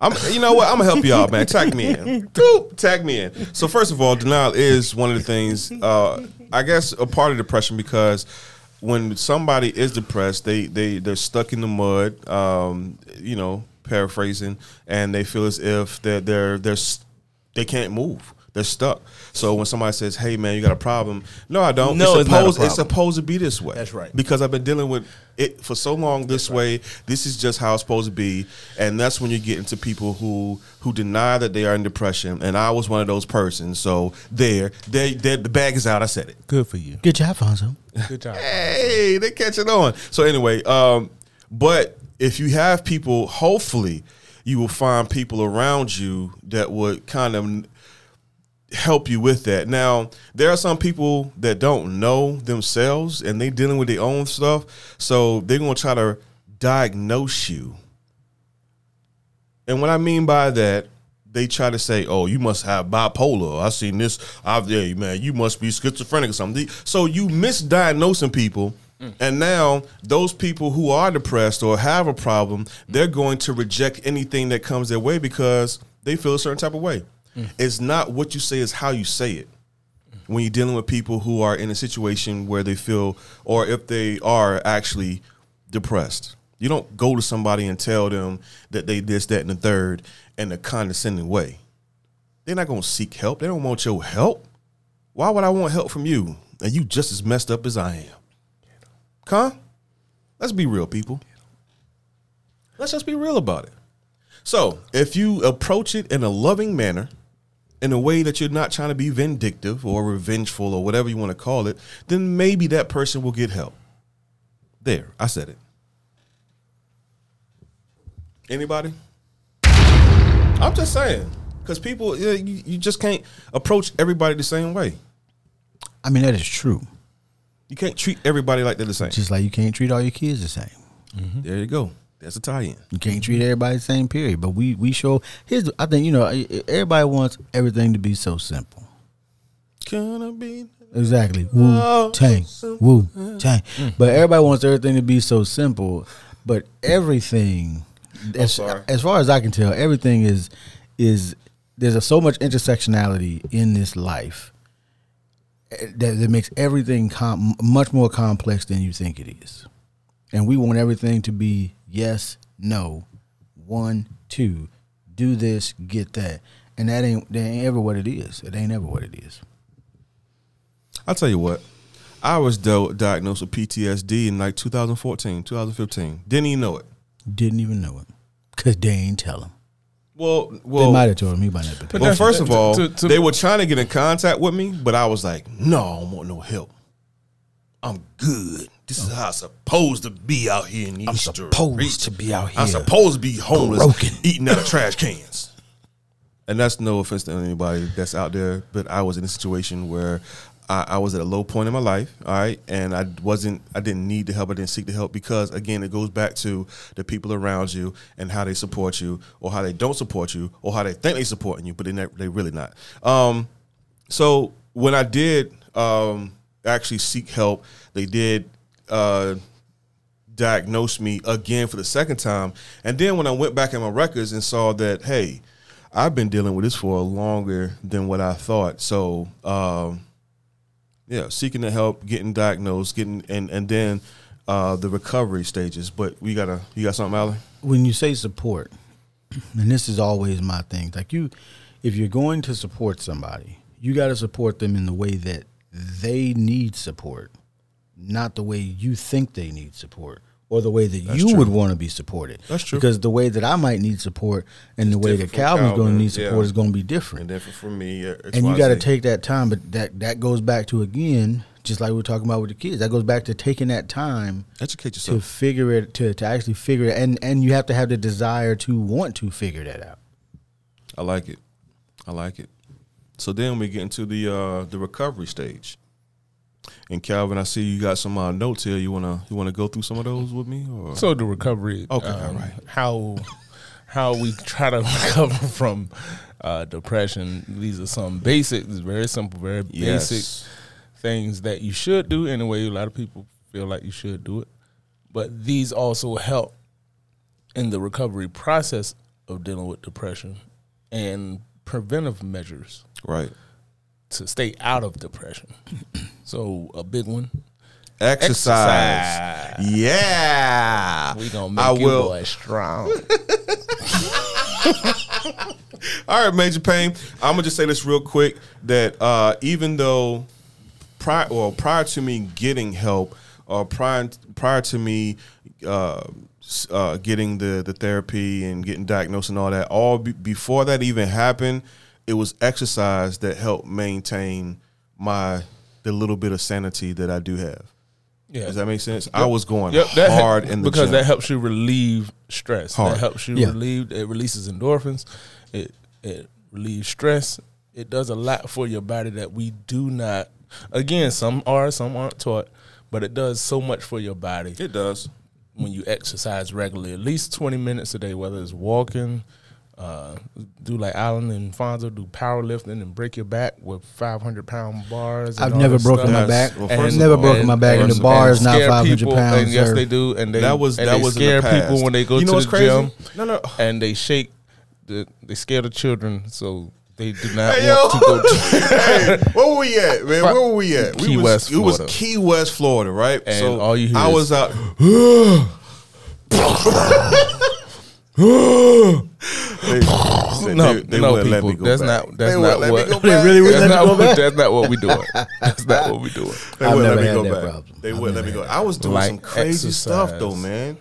[SPEAKER 2] I'm, you know what? I'm gonna help you out, man. Tag me in. (laughs) Boop, Tag me in. So first of all, denial is one of the things. Uh, I guess a part of depression because when somebody is depressed, they they they're stuck in the mud. Um, you know, paraphrasing, and they feel as if they're they're they're s- they can't move. They're stuck. So when somebody says, "Hey, man, you got a problem," no, I don't.
[SPEAKER 3] No,
[SPEAKER 2] it's
[SPEAKER 3] it's not a
[SPEAKER 2] supposed it's supposed to be this way.
[SPEAKER 3] That's right.
[SPEAKER 2] Because I've been dealing with it for so long this way. This is just how it's supposed to be, and that's when you get into people who who deny that they are in depression. And I was one of those persons. So there, they, they the bag is out. I said it.
[SPEAKER 3] Good for you.
[SPEAKER 1] Good job, Fonzo.
[SPEAKER 3] Good job.
[SPEAKER 2] Hey, they're catching on. So anyway, um, but if you have people, hopefully, you will find people around you that would kind of help you with that. Now, there are some people that don't know themselves and they're dealing with their own stuff, so they're gonna try to diagnose you. And what I mean by that, they try to say, "Oh, you must have bipolar. I've seen this out yeah, man. You must be schizophrenic or something." So you misdiagnosing people, mm. and now those people who are depressed or have a problem, they're going to reject anything that comes their way because they feel a certain type of way. Mm. It's not what you say; it's how you say it. Mm. When you're dealing with people who are in a situation where they feel, or if they are actually depressed. You don't go to somebody and tell them that they this, that, and the third in a condescending way. They're not gonna seek help. They don't want your help. Why would I want help from you? And you just as messed up as I am. Huh? Let's be real, people. Let's just be real about it. So, if you approach it in a loving manner, in a way that you're not trying to be vindictive or revengeful or whatever you want to call it, then maybe that person will get help. There, I said it. Anybody? I'm just saying, because people, you, you just can't approach everybody the same way.
[SPEAKER 1] I mean, that is true.
[SPEAKER 2] You can't treat everybody like they're the same.
[SPEAKER 1] Just like you can't treat all your kids the same. Mm-hmm.
[SPEAKER 2] There you go. That's a tie-in.
[SPEAKER 1] You can't treat everybody the same. Period. But we we show. Here's I think you know everybody wants everything to be so simple.
[SPEAKER 2] Gonna be
[SPEAKER 1] Exactly. Wu Tang. Wu Tang. But everybody wants everything to be so simple. But everything, as, as far as I can tell, everything is is there's a, so much intersectionality in this life eh, that, that makes everything com- much more complex than you think it is. And we want everything to be yes, no, one, two, do this, get that. And that ain't that ain't ever what it is. It ain't ever what it is.
[SPEAKER 2] I'll tell you what. I was do- diagnosed with PTSD in like 2014, 2015. Didn't even know it.
[SPEAKER 1] Didn't even know it because they ain't tell him.
[SPEAKER 2] Well, well, They
[SPEAKER 1] might have told him he might not. But
[SPEAKER 2] well. First of
[SPEAKER 3] to-
[SPEAKER 2] all,
[SPEAKER 3] to- to-
[SPEAKER 2] they were trying to get in contact with me, but I was like, "No, I don't want no help. I'm good. This is how I'm supposed to be out here in these
[SPEAKER 1] I'm
[SPEAKER 2] streets.
[SPEAKER 1] supposed to be out here.
[SPEAKER 2] I'm supposed to be homeless,
[SPEAKER 1] broken.
[SPEAKER 2] eating out of trash cans. (laughs) And that's no offense to anybody that's out there, but I was in a situation where I, I was at a low point in my life, all right, and I wasn't, I didn't need the help, I didn't seek the help because, again, it goes back to the people around you and how they support you, or how they don't support you, or how they think they supporting you, but they ne- they really not. Um, so when I did um, actually seek help. They did uh, diagnose me again for the second time, and then when I went back in my records and saw that, hey, I've been dealing with this for longer than what I thought. So, um, yeah, seeking the help, getting diagnosed, getting and and then uh, the recovery stages. But we gotta, you got something, Alan?
[SPEAKER 1] when you say support, (clears throat) and this is always my thing, like you, if you're going to support somebody, you got to support them in the way that they need support, not the way you think they need support or the way that you
[SPEAKER 2] true.
[SPEAKER 1] would want to be supported.
[SPEAKER 2] That's true.
[SPEAKER 1] Because the way that I might need support and the way that
[SPEAKER 2] different
[SPEAKER 1] Calvin's going to need support
[SPEAKER 2] yeah.
[SPEAKER 1] is going to be different
[SPEAKER 2] And then for, me,
[SPEAKER 1] and you got to take that time but that that goes back to again just like we were talking about with the kids that goes back to taking that time
[SPEAKER 2] educate
[SPEAKER 1] to figure it to, to actually figure it and and you have to have the desire to want to figure that out
[SPEAKER 2] I like it. I like it. So then we get into the uh, the recovery stage. And Calvin, I see you got some uh, notes here. You wanna you wanna go through some of those with me? Or?
[SPEAKER 3] So the recovery.
[SPEAKER 2] Okay,
[SPEAKER 3] um,
[SPEAKER 2] all right.
[SPEAKER 3] How how we try to (laughs) recover from uh, depression. These are some basic, very simple, very
[SPEAKER 2] Yes.
[SPEAKER 3] basic things that you should do anyway. A lot of people feel like you should do it, but these also help in the recovery process of dealing with depression and preventive measures
[SPEAKER 2] right.
[SPEAKER 3] to stay out of depression. So a big one.
[SPEAKER 2] Exercise. Yeah.
[SPEAKER 3] We gonna make
[SPEAKER 2] I
[SPEAKER 3] you
[SPEAKER 2] will.
[SPEAKER 3] boys strong. (laughs)
[SPEAKER 2] All right, Major Payne. I'm gonna just say this real quick that uh, even though prior well prior to me getting help or prior prior to me uh, uh, getting the the therapy and getting diagnosed and all that, all be, before that even happened, it was exercise that helped maintain my the little bit of sanity that I do have.
[SPEAKER 3] Yeah.
[SPEAKER 2] Does that make sense? I was going
[SPEAKER 3] Yep, that
[SPEAKER 2] hard
[SPEAKER 3] hel-
[SPEAKER 2] in the
[SPEAKER 3] because
[SPEAKER 2] gym.
[SPEAKER 3] that helps you relieve stress.
[SPEAKER 2] Hard.
[SPEAKER 3] That helps you
[SPEAKER 1] Yeah.
[SPEAKER 3] relieve. It releases endorphins. It it relieves stress. It does a lot for your body that we do not. Again, some are, some aren't taught, but it does so much for your body
[SPEAKER 2] it does.
[SPEAKER 3] when you exercise regularly, at least twenty minutes a day, whether it's walking. Uh, do like Alan and Fonzo do powerlifting and break your back with five hundred pound bars. and
[SPEAKER 1] I've never broken
[SPEAKER 3] stuff.
[SPEAKER 1] my back
[SPEAKER 2] Well,
[SPEAKER 1] I've
[SPEAKER 2] first of
[SPEAKER 1] never
[SPEAKER 2] all-
[SPEAKER 1] broken my back and,
[SPEAKER 2] first
[SPEAKER 1] the
[SPEAKER 2] of all-
[SPEAKER 1] bar is not
[SPEAKER 3] scare
[SPEAKER 1] 500
[SPEAKER 3] people,
[SPEAKER 1] pounds
[SPEAKER 3] And yes,
[SPEAKER 1] sir.
[SPEAKER 3] they do. And they
[SPEAKER 2] That was-
[SPEAKER 3] and
[SPEAKER 2] that
[SPEAKER 3] they
[SPEAKER 2] was in the
[SPEAKER 3] scare
[SPEAKER 2] past.
[SPEAKER 3] people when they go
[SPEAKER 2] You know
[SPEAKER 3] to
[SPEAKER 2] what's
[SPEAKER 3] the
[SPEAKER 2] crazy?
[SPEAKER 3] gym.
[SPEAKER 2] No, no.
[SPEAKER 3] And they shake. The, they scare the children, so they do not
[SPEAKER 2] Hey,
[SPEAKER 3] want
[SPEAKER 2] yo.
[SPEAKER 3] to go. To, (laughs)
[SPEAKER 2] hey, where were we at, man? Where were we at?
[SPEAKER 3] Key
[SPEAKER 2] we was,
[SPEAKER 3] West,
[SPEAKER 2] It was Key West, Florida, right?
[SPEAKER 3] And all you hear
[SPEAKER 2] I
[SPEAKER 3] is-
[SPEAKER 2] was out. (gasps) (laughs) they,
[SPEAKER 3] no,
[SPEAKER 2] they, they
[SPEAKER 3] no,
[SPEAKER 2] wouldn't let me
[SPEAKER 3] people.
[SPEAKER 2] go
[SPEAKER 3] That's
[SPEAKER 2] back.
[SPEAKER 3] not. That's not what.
[SPEAKER 2] let me go (laughs)
[SPEAKER 1] They really wouldn't
[SPEAKER 3] That's
[SPEAKER 1] let
[SPEAKER 3] not,
[SPEAKER 1] go
[SPEAKER 3] what,
[SPEAKER 1] back?
[SPEAKER 3] that's not what we doing. (laughs) That's not what we doing.
[SPEAKER 2] They
[SPEAKER 1] I've
[SPEAKER 2] wouldn't let me go back.
[SPEAKER 1] problem.
[SPEAKER 2] They
[SPEAKER 1] I've
[SPEAKER 2] wouldn't let me go. I was doing
[SPEAKER 3] Like
[SPEAKER 2] some crazy stuff though, man.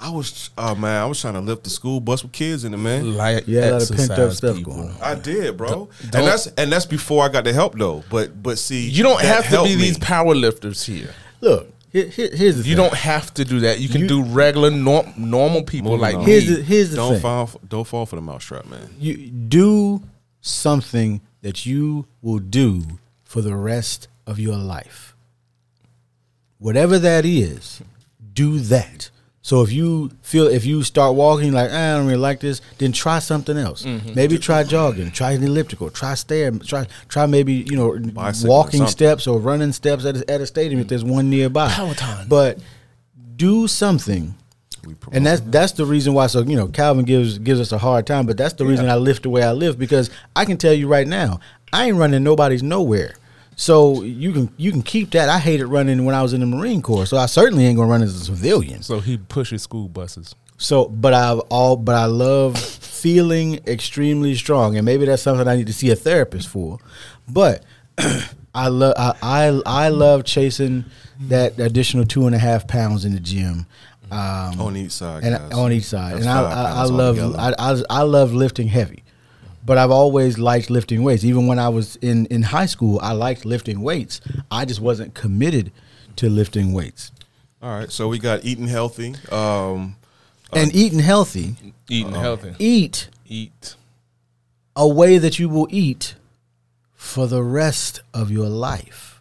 [SPEAKER 2] I was, oh man, I was trying to lift the school bus with kids in it, man.
[SPEAKER 3] Like
[SPEAKER 1] Yeah, a lot of pent up stuff
[SPEAKER 3] people.
[SPEAKER 1] going on.
[SPEAKER 2] I did, bro. and
[SPEAKER 3] don't-
[SPEAKER 2] that's and that's before I got the help though. But but see,
[SPEAKER 3] You don't have to be
[SPEAKER 2] me.
[SPEAKER 3] these power lifters here.
[SPEAKER 1] look here, here- here's the
[SPEAKER 3] You
[SPEAKER 1] thing.
[SPEAKER 3] don't have to do that. You can
[SPEAKER 1] You-
[SPEAKER 3] do regular, norm, normal people
[SPEAKER 2] Moving
[SPEAKER 3] like
[SPEAKER 2] on.
[SPEAKER 3] me.
[SPEAKER 1] here's the here's the
[SPEAKER 2] don't
[SPEAKER 1] thing
[SPEAKER 2] fall don't fall for the mousetrap, man.
[SPEAKER 1] you do something that you will do for the rest of your life. Whatever that is, do that. So if you feel if you start walking like "Ah, I don't really like this, then try something else.
[SPEAKER 2] Mm-hmm.
[SPEAKER 1] Maybe try jogging, try an elliptical, try stair, try try maybe you know
[SPEAKER 2] Bicycle
[SPEAKER 1] walking
[SPEAKER 2] something.
[SPEAKER 1] steps or running steps at a, at a stadium if there's one nearby.
[SPEAKER 3] Peloton.
[SPEAKER 1] But do something and that's that's the reason why. So you know, Calvin gives gives us a hard time, but that's the reason I live the way I live because I can tell you right now, I ain't running nobody's nowhere. So you can you can keep that. I hated running when I was in the Marine Corps, so I certainly ain't gonna run as a civilian.
[SPEAKER 3] So he pushes school buses.
[SPEAKER 1] So, but I've all, but I love feeling extremely strong, and maybe that's something I need to see a therapist for. But (clears throat) I love, I, I, I love chasing that additional two and a half pounds in the gym. Um,
[SPEAKER 2] on each side,
[SPEAKER 1] and
[SPEAKER 2] guys.
[SPEAKER 1] on each side,
[SPEAKER 2] That's
[SPEAKER 1] and I, I, I love. I, I, I love lifting heavy. But I've always liked lifting weights. Even when I was in, in high school, I liked lifting weights. I just wasn't committed to lifting weights.
[SPEAKER 2] All right, so we got eating healthy. Um,
[SPEAKER 1] and eating healthy,
[SPEAKER 3] Eating healthy.
[SPEAKER 1] eat
[SPEAKER 3] Eat.
[SPEAKER 1] a way that you will eat for the rest of your life.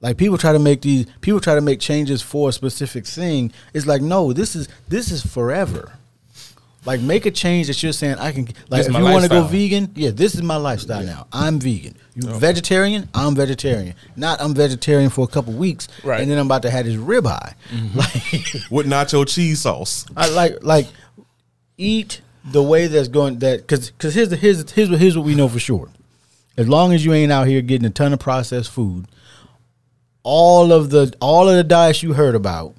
[SPEAKER 1] Like people try to make these people try to make changes for a specific thing. It's like no, this is this is forever. Like make a change that you're saying I can. Like if you want to go vegan, yeah, this is my lifestyle now. I'm vegan. You vegetarian? I'm vegetarian. Not I'm vegetarian for a couple weeks,
[SPEAKER 3] Right.
[SPEAKER 1] and then I'm about to have this ribeye. Mm-hmm. (laughs) Like
[SPEAKER 2] with nacho cheese sauce.
[SPEAKER 1] I like like eat the way that's going that because because here's the here's here's what here's what we know for sure. As long as you ain't out here getting a ton of processed food, all of the all of the diets you heard about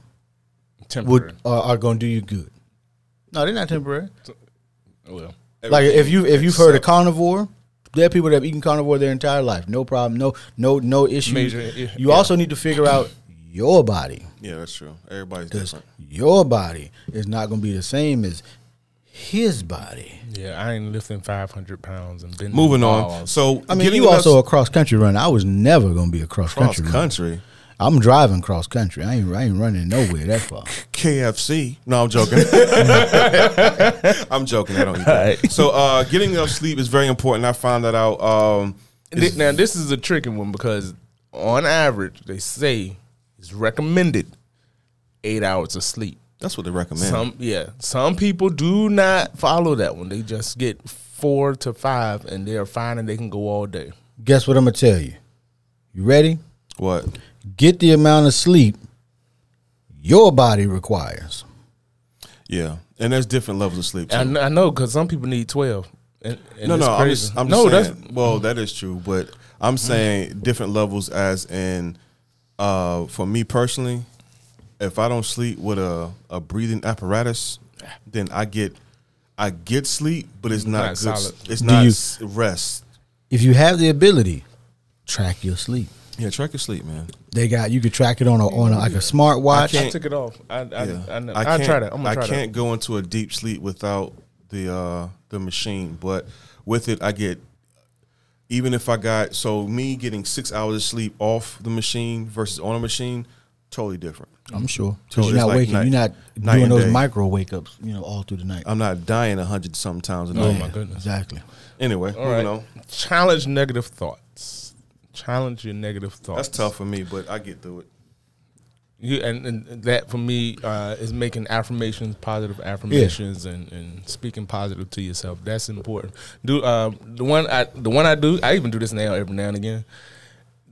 [SPEAKER 1] would are, are going to do you good. No, they're not temporary.
[SPEAKER 3] Oh, well,
[SPEAKER 1] Like if you if you've heard of carnivore, there are people that have eaten carnivore their entire life, no problem, no no no issue.
[SPEAKER 3] Major, yeah,
[SPEAKER 1] you
[SPEAKER 3] yeah.
[SPEAKER 1] also need to figure out your body
[SPEAKER 2] Yeah, that's true. Everybody's different.
[SPEAKER 1] your body is not going to be the same as his body.
[SPEAKER 3] yeah, I ain't lifting 500 pounds and been
[SPEAKER 2] Moving on. So
[SPEAKER 1] I mean, you
[SPEAKER 2] us
[SPEAKER 1] also a cross country runner. I was never going to be a cross
[SPEAKER 2] cross
[SPEAKER 1] country runner.
[SPEAKER 2] country.
[SPEAKER 1] I'm driving cross country. I ain't I ain't running nowhere that far. (laughs)
[SPEAKER 2] KFC. No, I'm joking. (laughs) I'm joking. I don't eat that.
[SPEAKER 3] Alright.
[SPEAKER 2] So, uh, getting enough sleep is very important. I found that out. Um,
[SPEAKER 3] Th- now this is a tricky one because on average they say it's recommended eight hours of sleep.
[SPEAKER 2] that's what they recommend.
[SPEAKER 3] Some yeah, some people do not follow that one. They just get four to five, and they're fine and they can go all day.
[SPEAKER 1] Guess what I'm gonna tell you? You ready?
[SPEAKER 2] what?
[SPEAKER 1] Get the amount of sleep your body requires.
[SPEAKER 2] Yeah, and there's different levels of sleep. Too.
[SPEAKER 3] I, I know because some people need twelve. And, and
[SPEAKER 2] no,
[SPEAKER 3] it's
[SPEAKER 2] no, I'm just, I'm
[SPEAKER 3] no,
[SPEAKER 2] just
[SPEAKER 3] that's.
[SPEAKER 2] Well, that is true, but I'm saying different levels. As in, uh, for me personally, if I don't sleep with a, a breathing apparatus, then I get I get sleep, but it's not,
[SPEAKER 3] Not
[SPEAKER 2] good.
[SPEAKER 3] solid.
[SPEAKER 2] It's
[SPEAKER 1] Do
[SPEAKER 2] not
[SPEAKER 1] you-
[SPEAKER 2] rest.
[SPEAKER 1] If you have the ability, track your sleep.
[SPEAKER 2] Yeah, track your sleep, man.
[SPEAKER 1] They got you could track it on a on a, like a smartwatch.
[SPEAKER 3] I took it off. I I,
[SPEAKER 2] Yeah.
[SPEAKER 3] I, know.
[SPEAKER 2] I
[SPEAKER 3] I
[SPEAKER 2] can't,
[SPEAKER 3] try that. I'm gonna
[SPEAKER 2] I
[SPEAKER 3] try
[SPEAKER 2] can't go into a deep sleep without the uh, the machine, but with it, I get even if I got so me getting six hours of sleep off the machine versus on a machine, totally different.
[SPEAKER 1] I'm sure
[SPEAKER 2] So
[SPEAKER 1] because you're not
[SPEAKER 2] like
[SPEAKER 1] waking.
[SPEAKER 2] night-
[SPEAKER 1] you're not
[SPEAKER 2] night
[SPEAKER 1] doing those
[SPEAKER 2] day.
[SPEAKER 1] micro wake ups. You know, all through the night.
[SPEAKER 2] I'm not dying a hundred something times a
[SPEAKER 3] that. Oh
[SPEAKER 2] night.
[SPEAKER 3] my goodness.
[SPEAKER 1] Exactly.
[SPEAKER 2] Anyway,
[SPEAKER 3] All
[SPEAKER 2] moving
[SPEAKER 3] right.
[SPEAKER 2] on.
[SPEAKER 3] Challenge negative thoughts. Challenge your negative thoughts.
[SPEAKER 2] That's tough for me, but I get through it.
[SPEAKER 3] You and, and that for me uh, is making affirmations, positive affirmations, and, and speaking positive to yourself. That's important. Do um, the one I the one I do. I even do this now every now and again.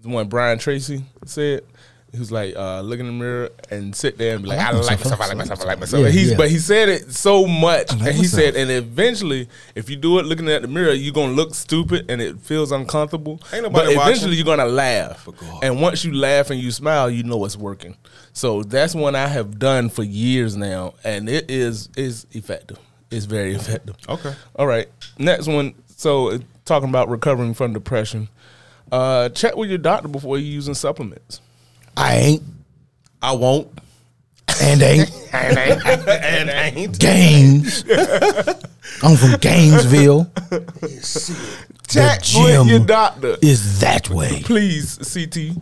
[SPEAKER 3] The one Brian Tracy said. He was like, uh, look in the mirror and sit there and be like, I,
[SPEAKER 1] like
[SPEAKER 3] like
[SPEAKER 1] myself,
[SPEAKER 3] myself, I like myself, I like myself.
[SPEAKER 1] Yeah,
[SPEAKER 3] he's,
[SPEAKER 1] yeah.
[SPEAKER 3] But he said it so much.
[SPEAKER 2] like
[SPEAKER 3] and he
[SPEAKER 2] myself.
[SPEAKER 3] said, and eventually, if you do it looking at the mirror, you're going to look stupid and it feels uncomfortable.
[SPEAKER 2] Ain't nobody
[SPEAKER 3] but
[SPEAKER 2] watching.
[SPEAKER 3] eventually, you're going to laugh. And once you laugh and you smile, you know it's working. So that's one I have done for years now, and it is is effective. It's very effective.
[SPEAKER 2] Okay.
[SPEAKER 3] All right. Next one. So uh, talking about recovering from depression, uh, check with your doctor before you're using supplements.
[SPEAKER 1] I ain't
[SPEAKER 2] I won't.
[SPEAKER 1] and ain't (laughs)
[SPEAKER 2] and ain't. and ain't.
[SPEAKER 1] Gaines. (laughs) I'm from Gainesville.
[SPEAKER 3] Check
[SPEAKER 1] the
[SPEAKER 3] with your doctor,
[SPEAKER 1] is that way.
[SPEAKER 3] please. CT.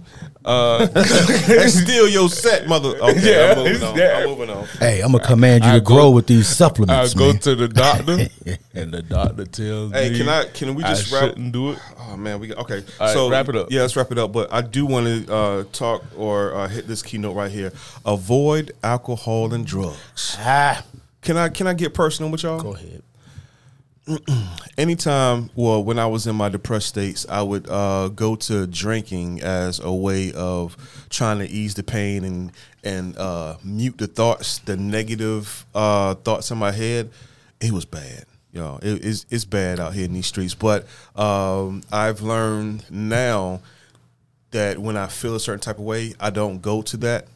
[SPEAKER 3] Uh, (laughs)
[SPEAKER 2] That's still your set, mother. Okay,
[SPEAKER 3] Yeah,
[SPEAKER 2] I'm moving on.
[SPEAKER 3] yeah.
[SPEAKER 2] I'm moving on.
[SPEAKER 1] Hey, I'm gonna command you
[SPEAKER 3] I
[SPEAKER 1] to
[SPEAKER 3] go-
[SPEAKER 1] grow with these supplements.
[SPEAKER 3] I
[SPEAKER 1] supplements,
[SPEAKER 3] go
[SPEAKER 1] man.
[SPEAKER 3] to the doctor, (laughs) and the doctor tells
[SPEAKER 2] Hey,
[SPEAKER 3] me,
[SPEAKER 2] can I? Can we just
[SPEAKER 3] I
[SPEAKER 2] wrap?
[SPEAKER 3] shouldn't do it.
[SPEAKER 2] Oh man, we got, okay.
[SPEAKER 3] All right,
[SPEAKER 2] so
[SPEAKER 3] wrap it up.
[SPEAKER 2] Yeah, let's wrap it up. But I do want to uh, talk or uh, hit this keynote right here. Avoid alcohol and drugs.
[SPEAKER 3] Ah,
[SPEAKER 2] Can I? Can I get personal with y'all?
[SPEAKER 3] go ahead. (clears throat)
[SPEAKER 2] anytime well when i was in my depressed states i would uh, go to drinking as a way of trying to ease the pain and and uh, mute the thoughts the negative uh, thoughts in my head. It was bad you know it, it's, it's bad out here in these streets. But um, i've learned now that when i feel a certain type of way i don't go to that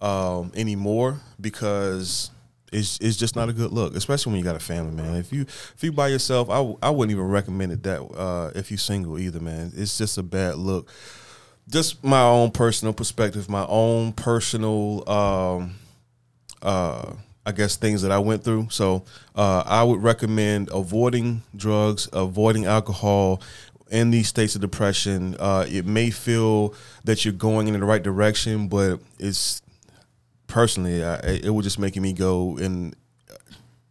[SPEAKER 2] um, anymore because it's it's just not a good look, especially when you got a family, man. If you if you by yourself, I, w- I wouldn't even recommend it that uh, if you single either, man. It's just a bad look. Just my own personal perspective, my own personal, um, uh, I guess things that I went through. So uh, I would recommend avoiding drugs, avoiding alcohol. In these states of depression, uh, it may feel that you're going in the right direction, but it's personally, I, it was just making me go in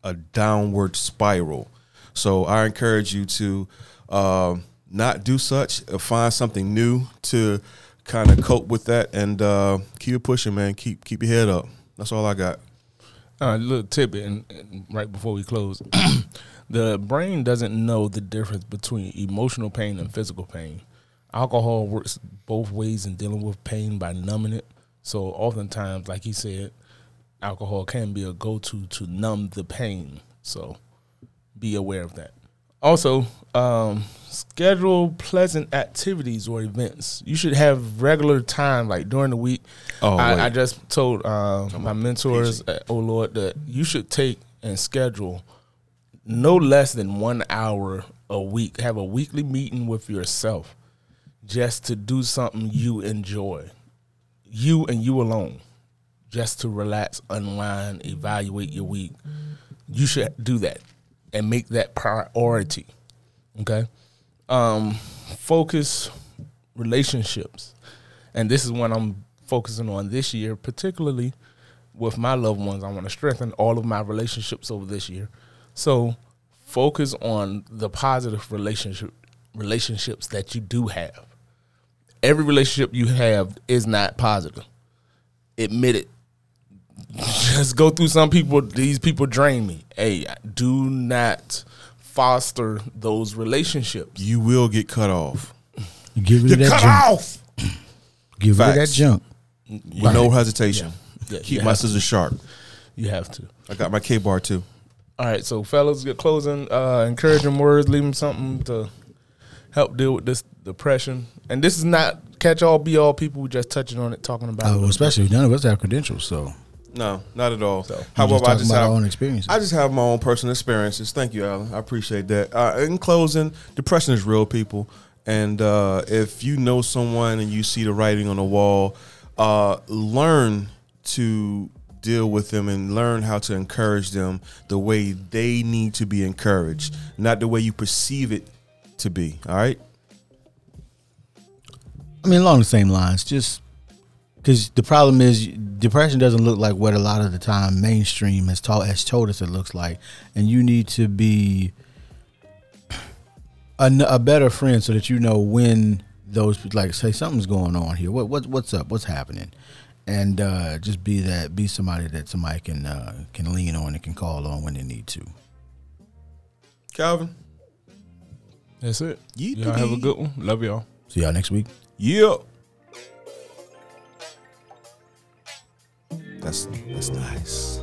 [SPEAKER 2] a downward spiral. So I encourage you to um, not do such. uh, Find something new to kind of cope with that, and uh, keep pushing, man. Keep keep your head up. That's all I got.
[SPEAKER 3] Uh, little tidbit, and, and right before we close, (clears throat) the brain doesn't know the difference between emotional pain and physical pain. Alcohol works both ways in dealing with pain by numbing it. So oftentimes, like he said, alcohol can be a go-to to numb the pain. So be aware of that. Also, um, schedule pleasant activities or events. You should have regular time, like during the week.
[SPEAKER 2] Oh.
[SPEAKER 3] I, I just told uh, my mentors at Oh Lord that you should take and schedule no less than one hour a week. Have a weekly meeting with yourself just to do something you enjoy, you and you alone, just to relax, unwind, evaluate your week. You should do that and make that priority. Okay, um, focus relationships, and this is what I'm focusing on this year, particularly with my loved ones. I want to strengthen all of my relationships over this year. So focus on the positive relationship relationships that you do have. Every relationship you have is not positive. Admit it. Just go through some people. These people drain me. Hey, do not foster those relationships.
[SPEAKER 2] You will get cut off.
[SPEAKER 1] Get rid of that
[SPEAKER 2] cut
[SPEAKER 1] junk.
[SPEAKER 2] off
[SPEAKER 1] Get rid of that junk.
[SPEAKER 2] with no hesitation.
[SPEAKER 3] Yeah,
[SPEAKER 2] Keep my
[SPEAKER 3] to.
[SPEAKER 2] scissors sharp.
[SPEAKER 3] You have to.
[SPEAKER 2] I got my K bar too.
[SPEAKER 3] All right, so fellas, get closing, uh, encouraging words, leave them something to help deal with this depression. And this is not catch all be all people. We just touching on it, talking about.
[SPEAKER 1] Uh,
[SPEAKER 3] it.
[SPEAKER 1] especially none of us have credentials, so
[SPEAKER 2] No, not at all.
[SPEAKER 3] So,
[SPEAKER 2] How about
[SPEAKER 1] just
[SPEAKER 2] I just
[SPEAKER 1] about
[SPEAKER 2] have
[SPEAKER 1] our own experiences.
[SPEAKER 2] I just have my own personal experiences. Thank you, Alan. I appreciate that. Uh, in closing, depression is real, people. And uh, if you know someone and you see the writing on the wall, uh, learn to deal with them and learn how to encourage them the way they need to be encouraged, not the way you perceive it to be. All right.
[SPEAKER 1] I mean, along the same lines, just because the problem is depression doesn't look like what a lot of the time mainstream has taught has told us it looks like, and you need to be a better friend so that you know when those like say something's going on here. What what what's up? What's happening? And uh, just be that be somebody that somebody can uh, can lean on and can call on when they need to.
[SPEAKER 2] Calvin.
[SPEAKER 3] That's it.
[SPEAKER 2] Yeet
[SPEAKER 3] Y'all have a good one. Love y'all.
[SPEAKER 1] See y'all next week.
[SPEAKER 2] Yeah. That's that's nice.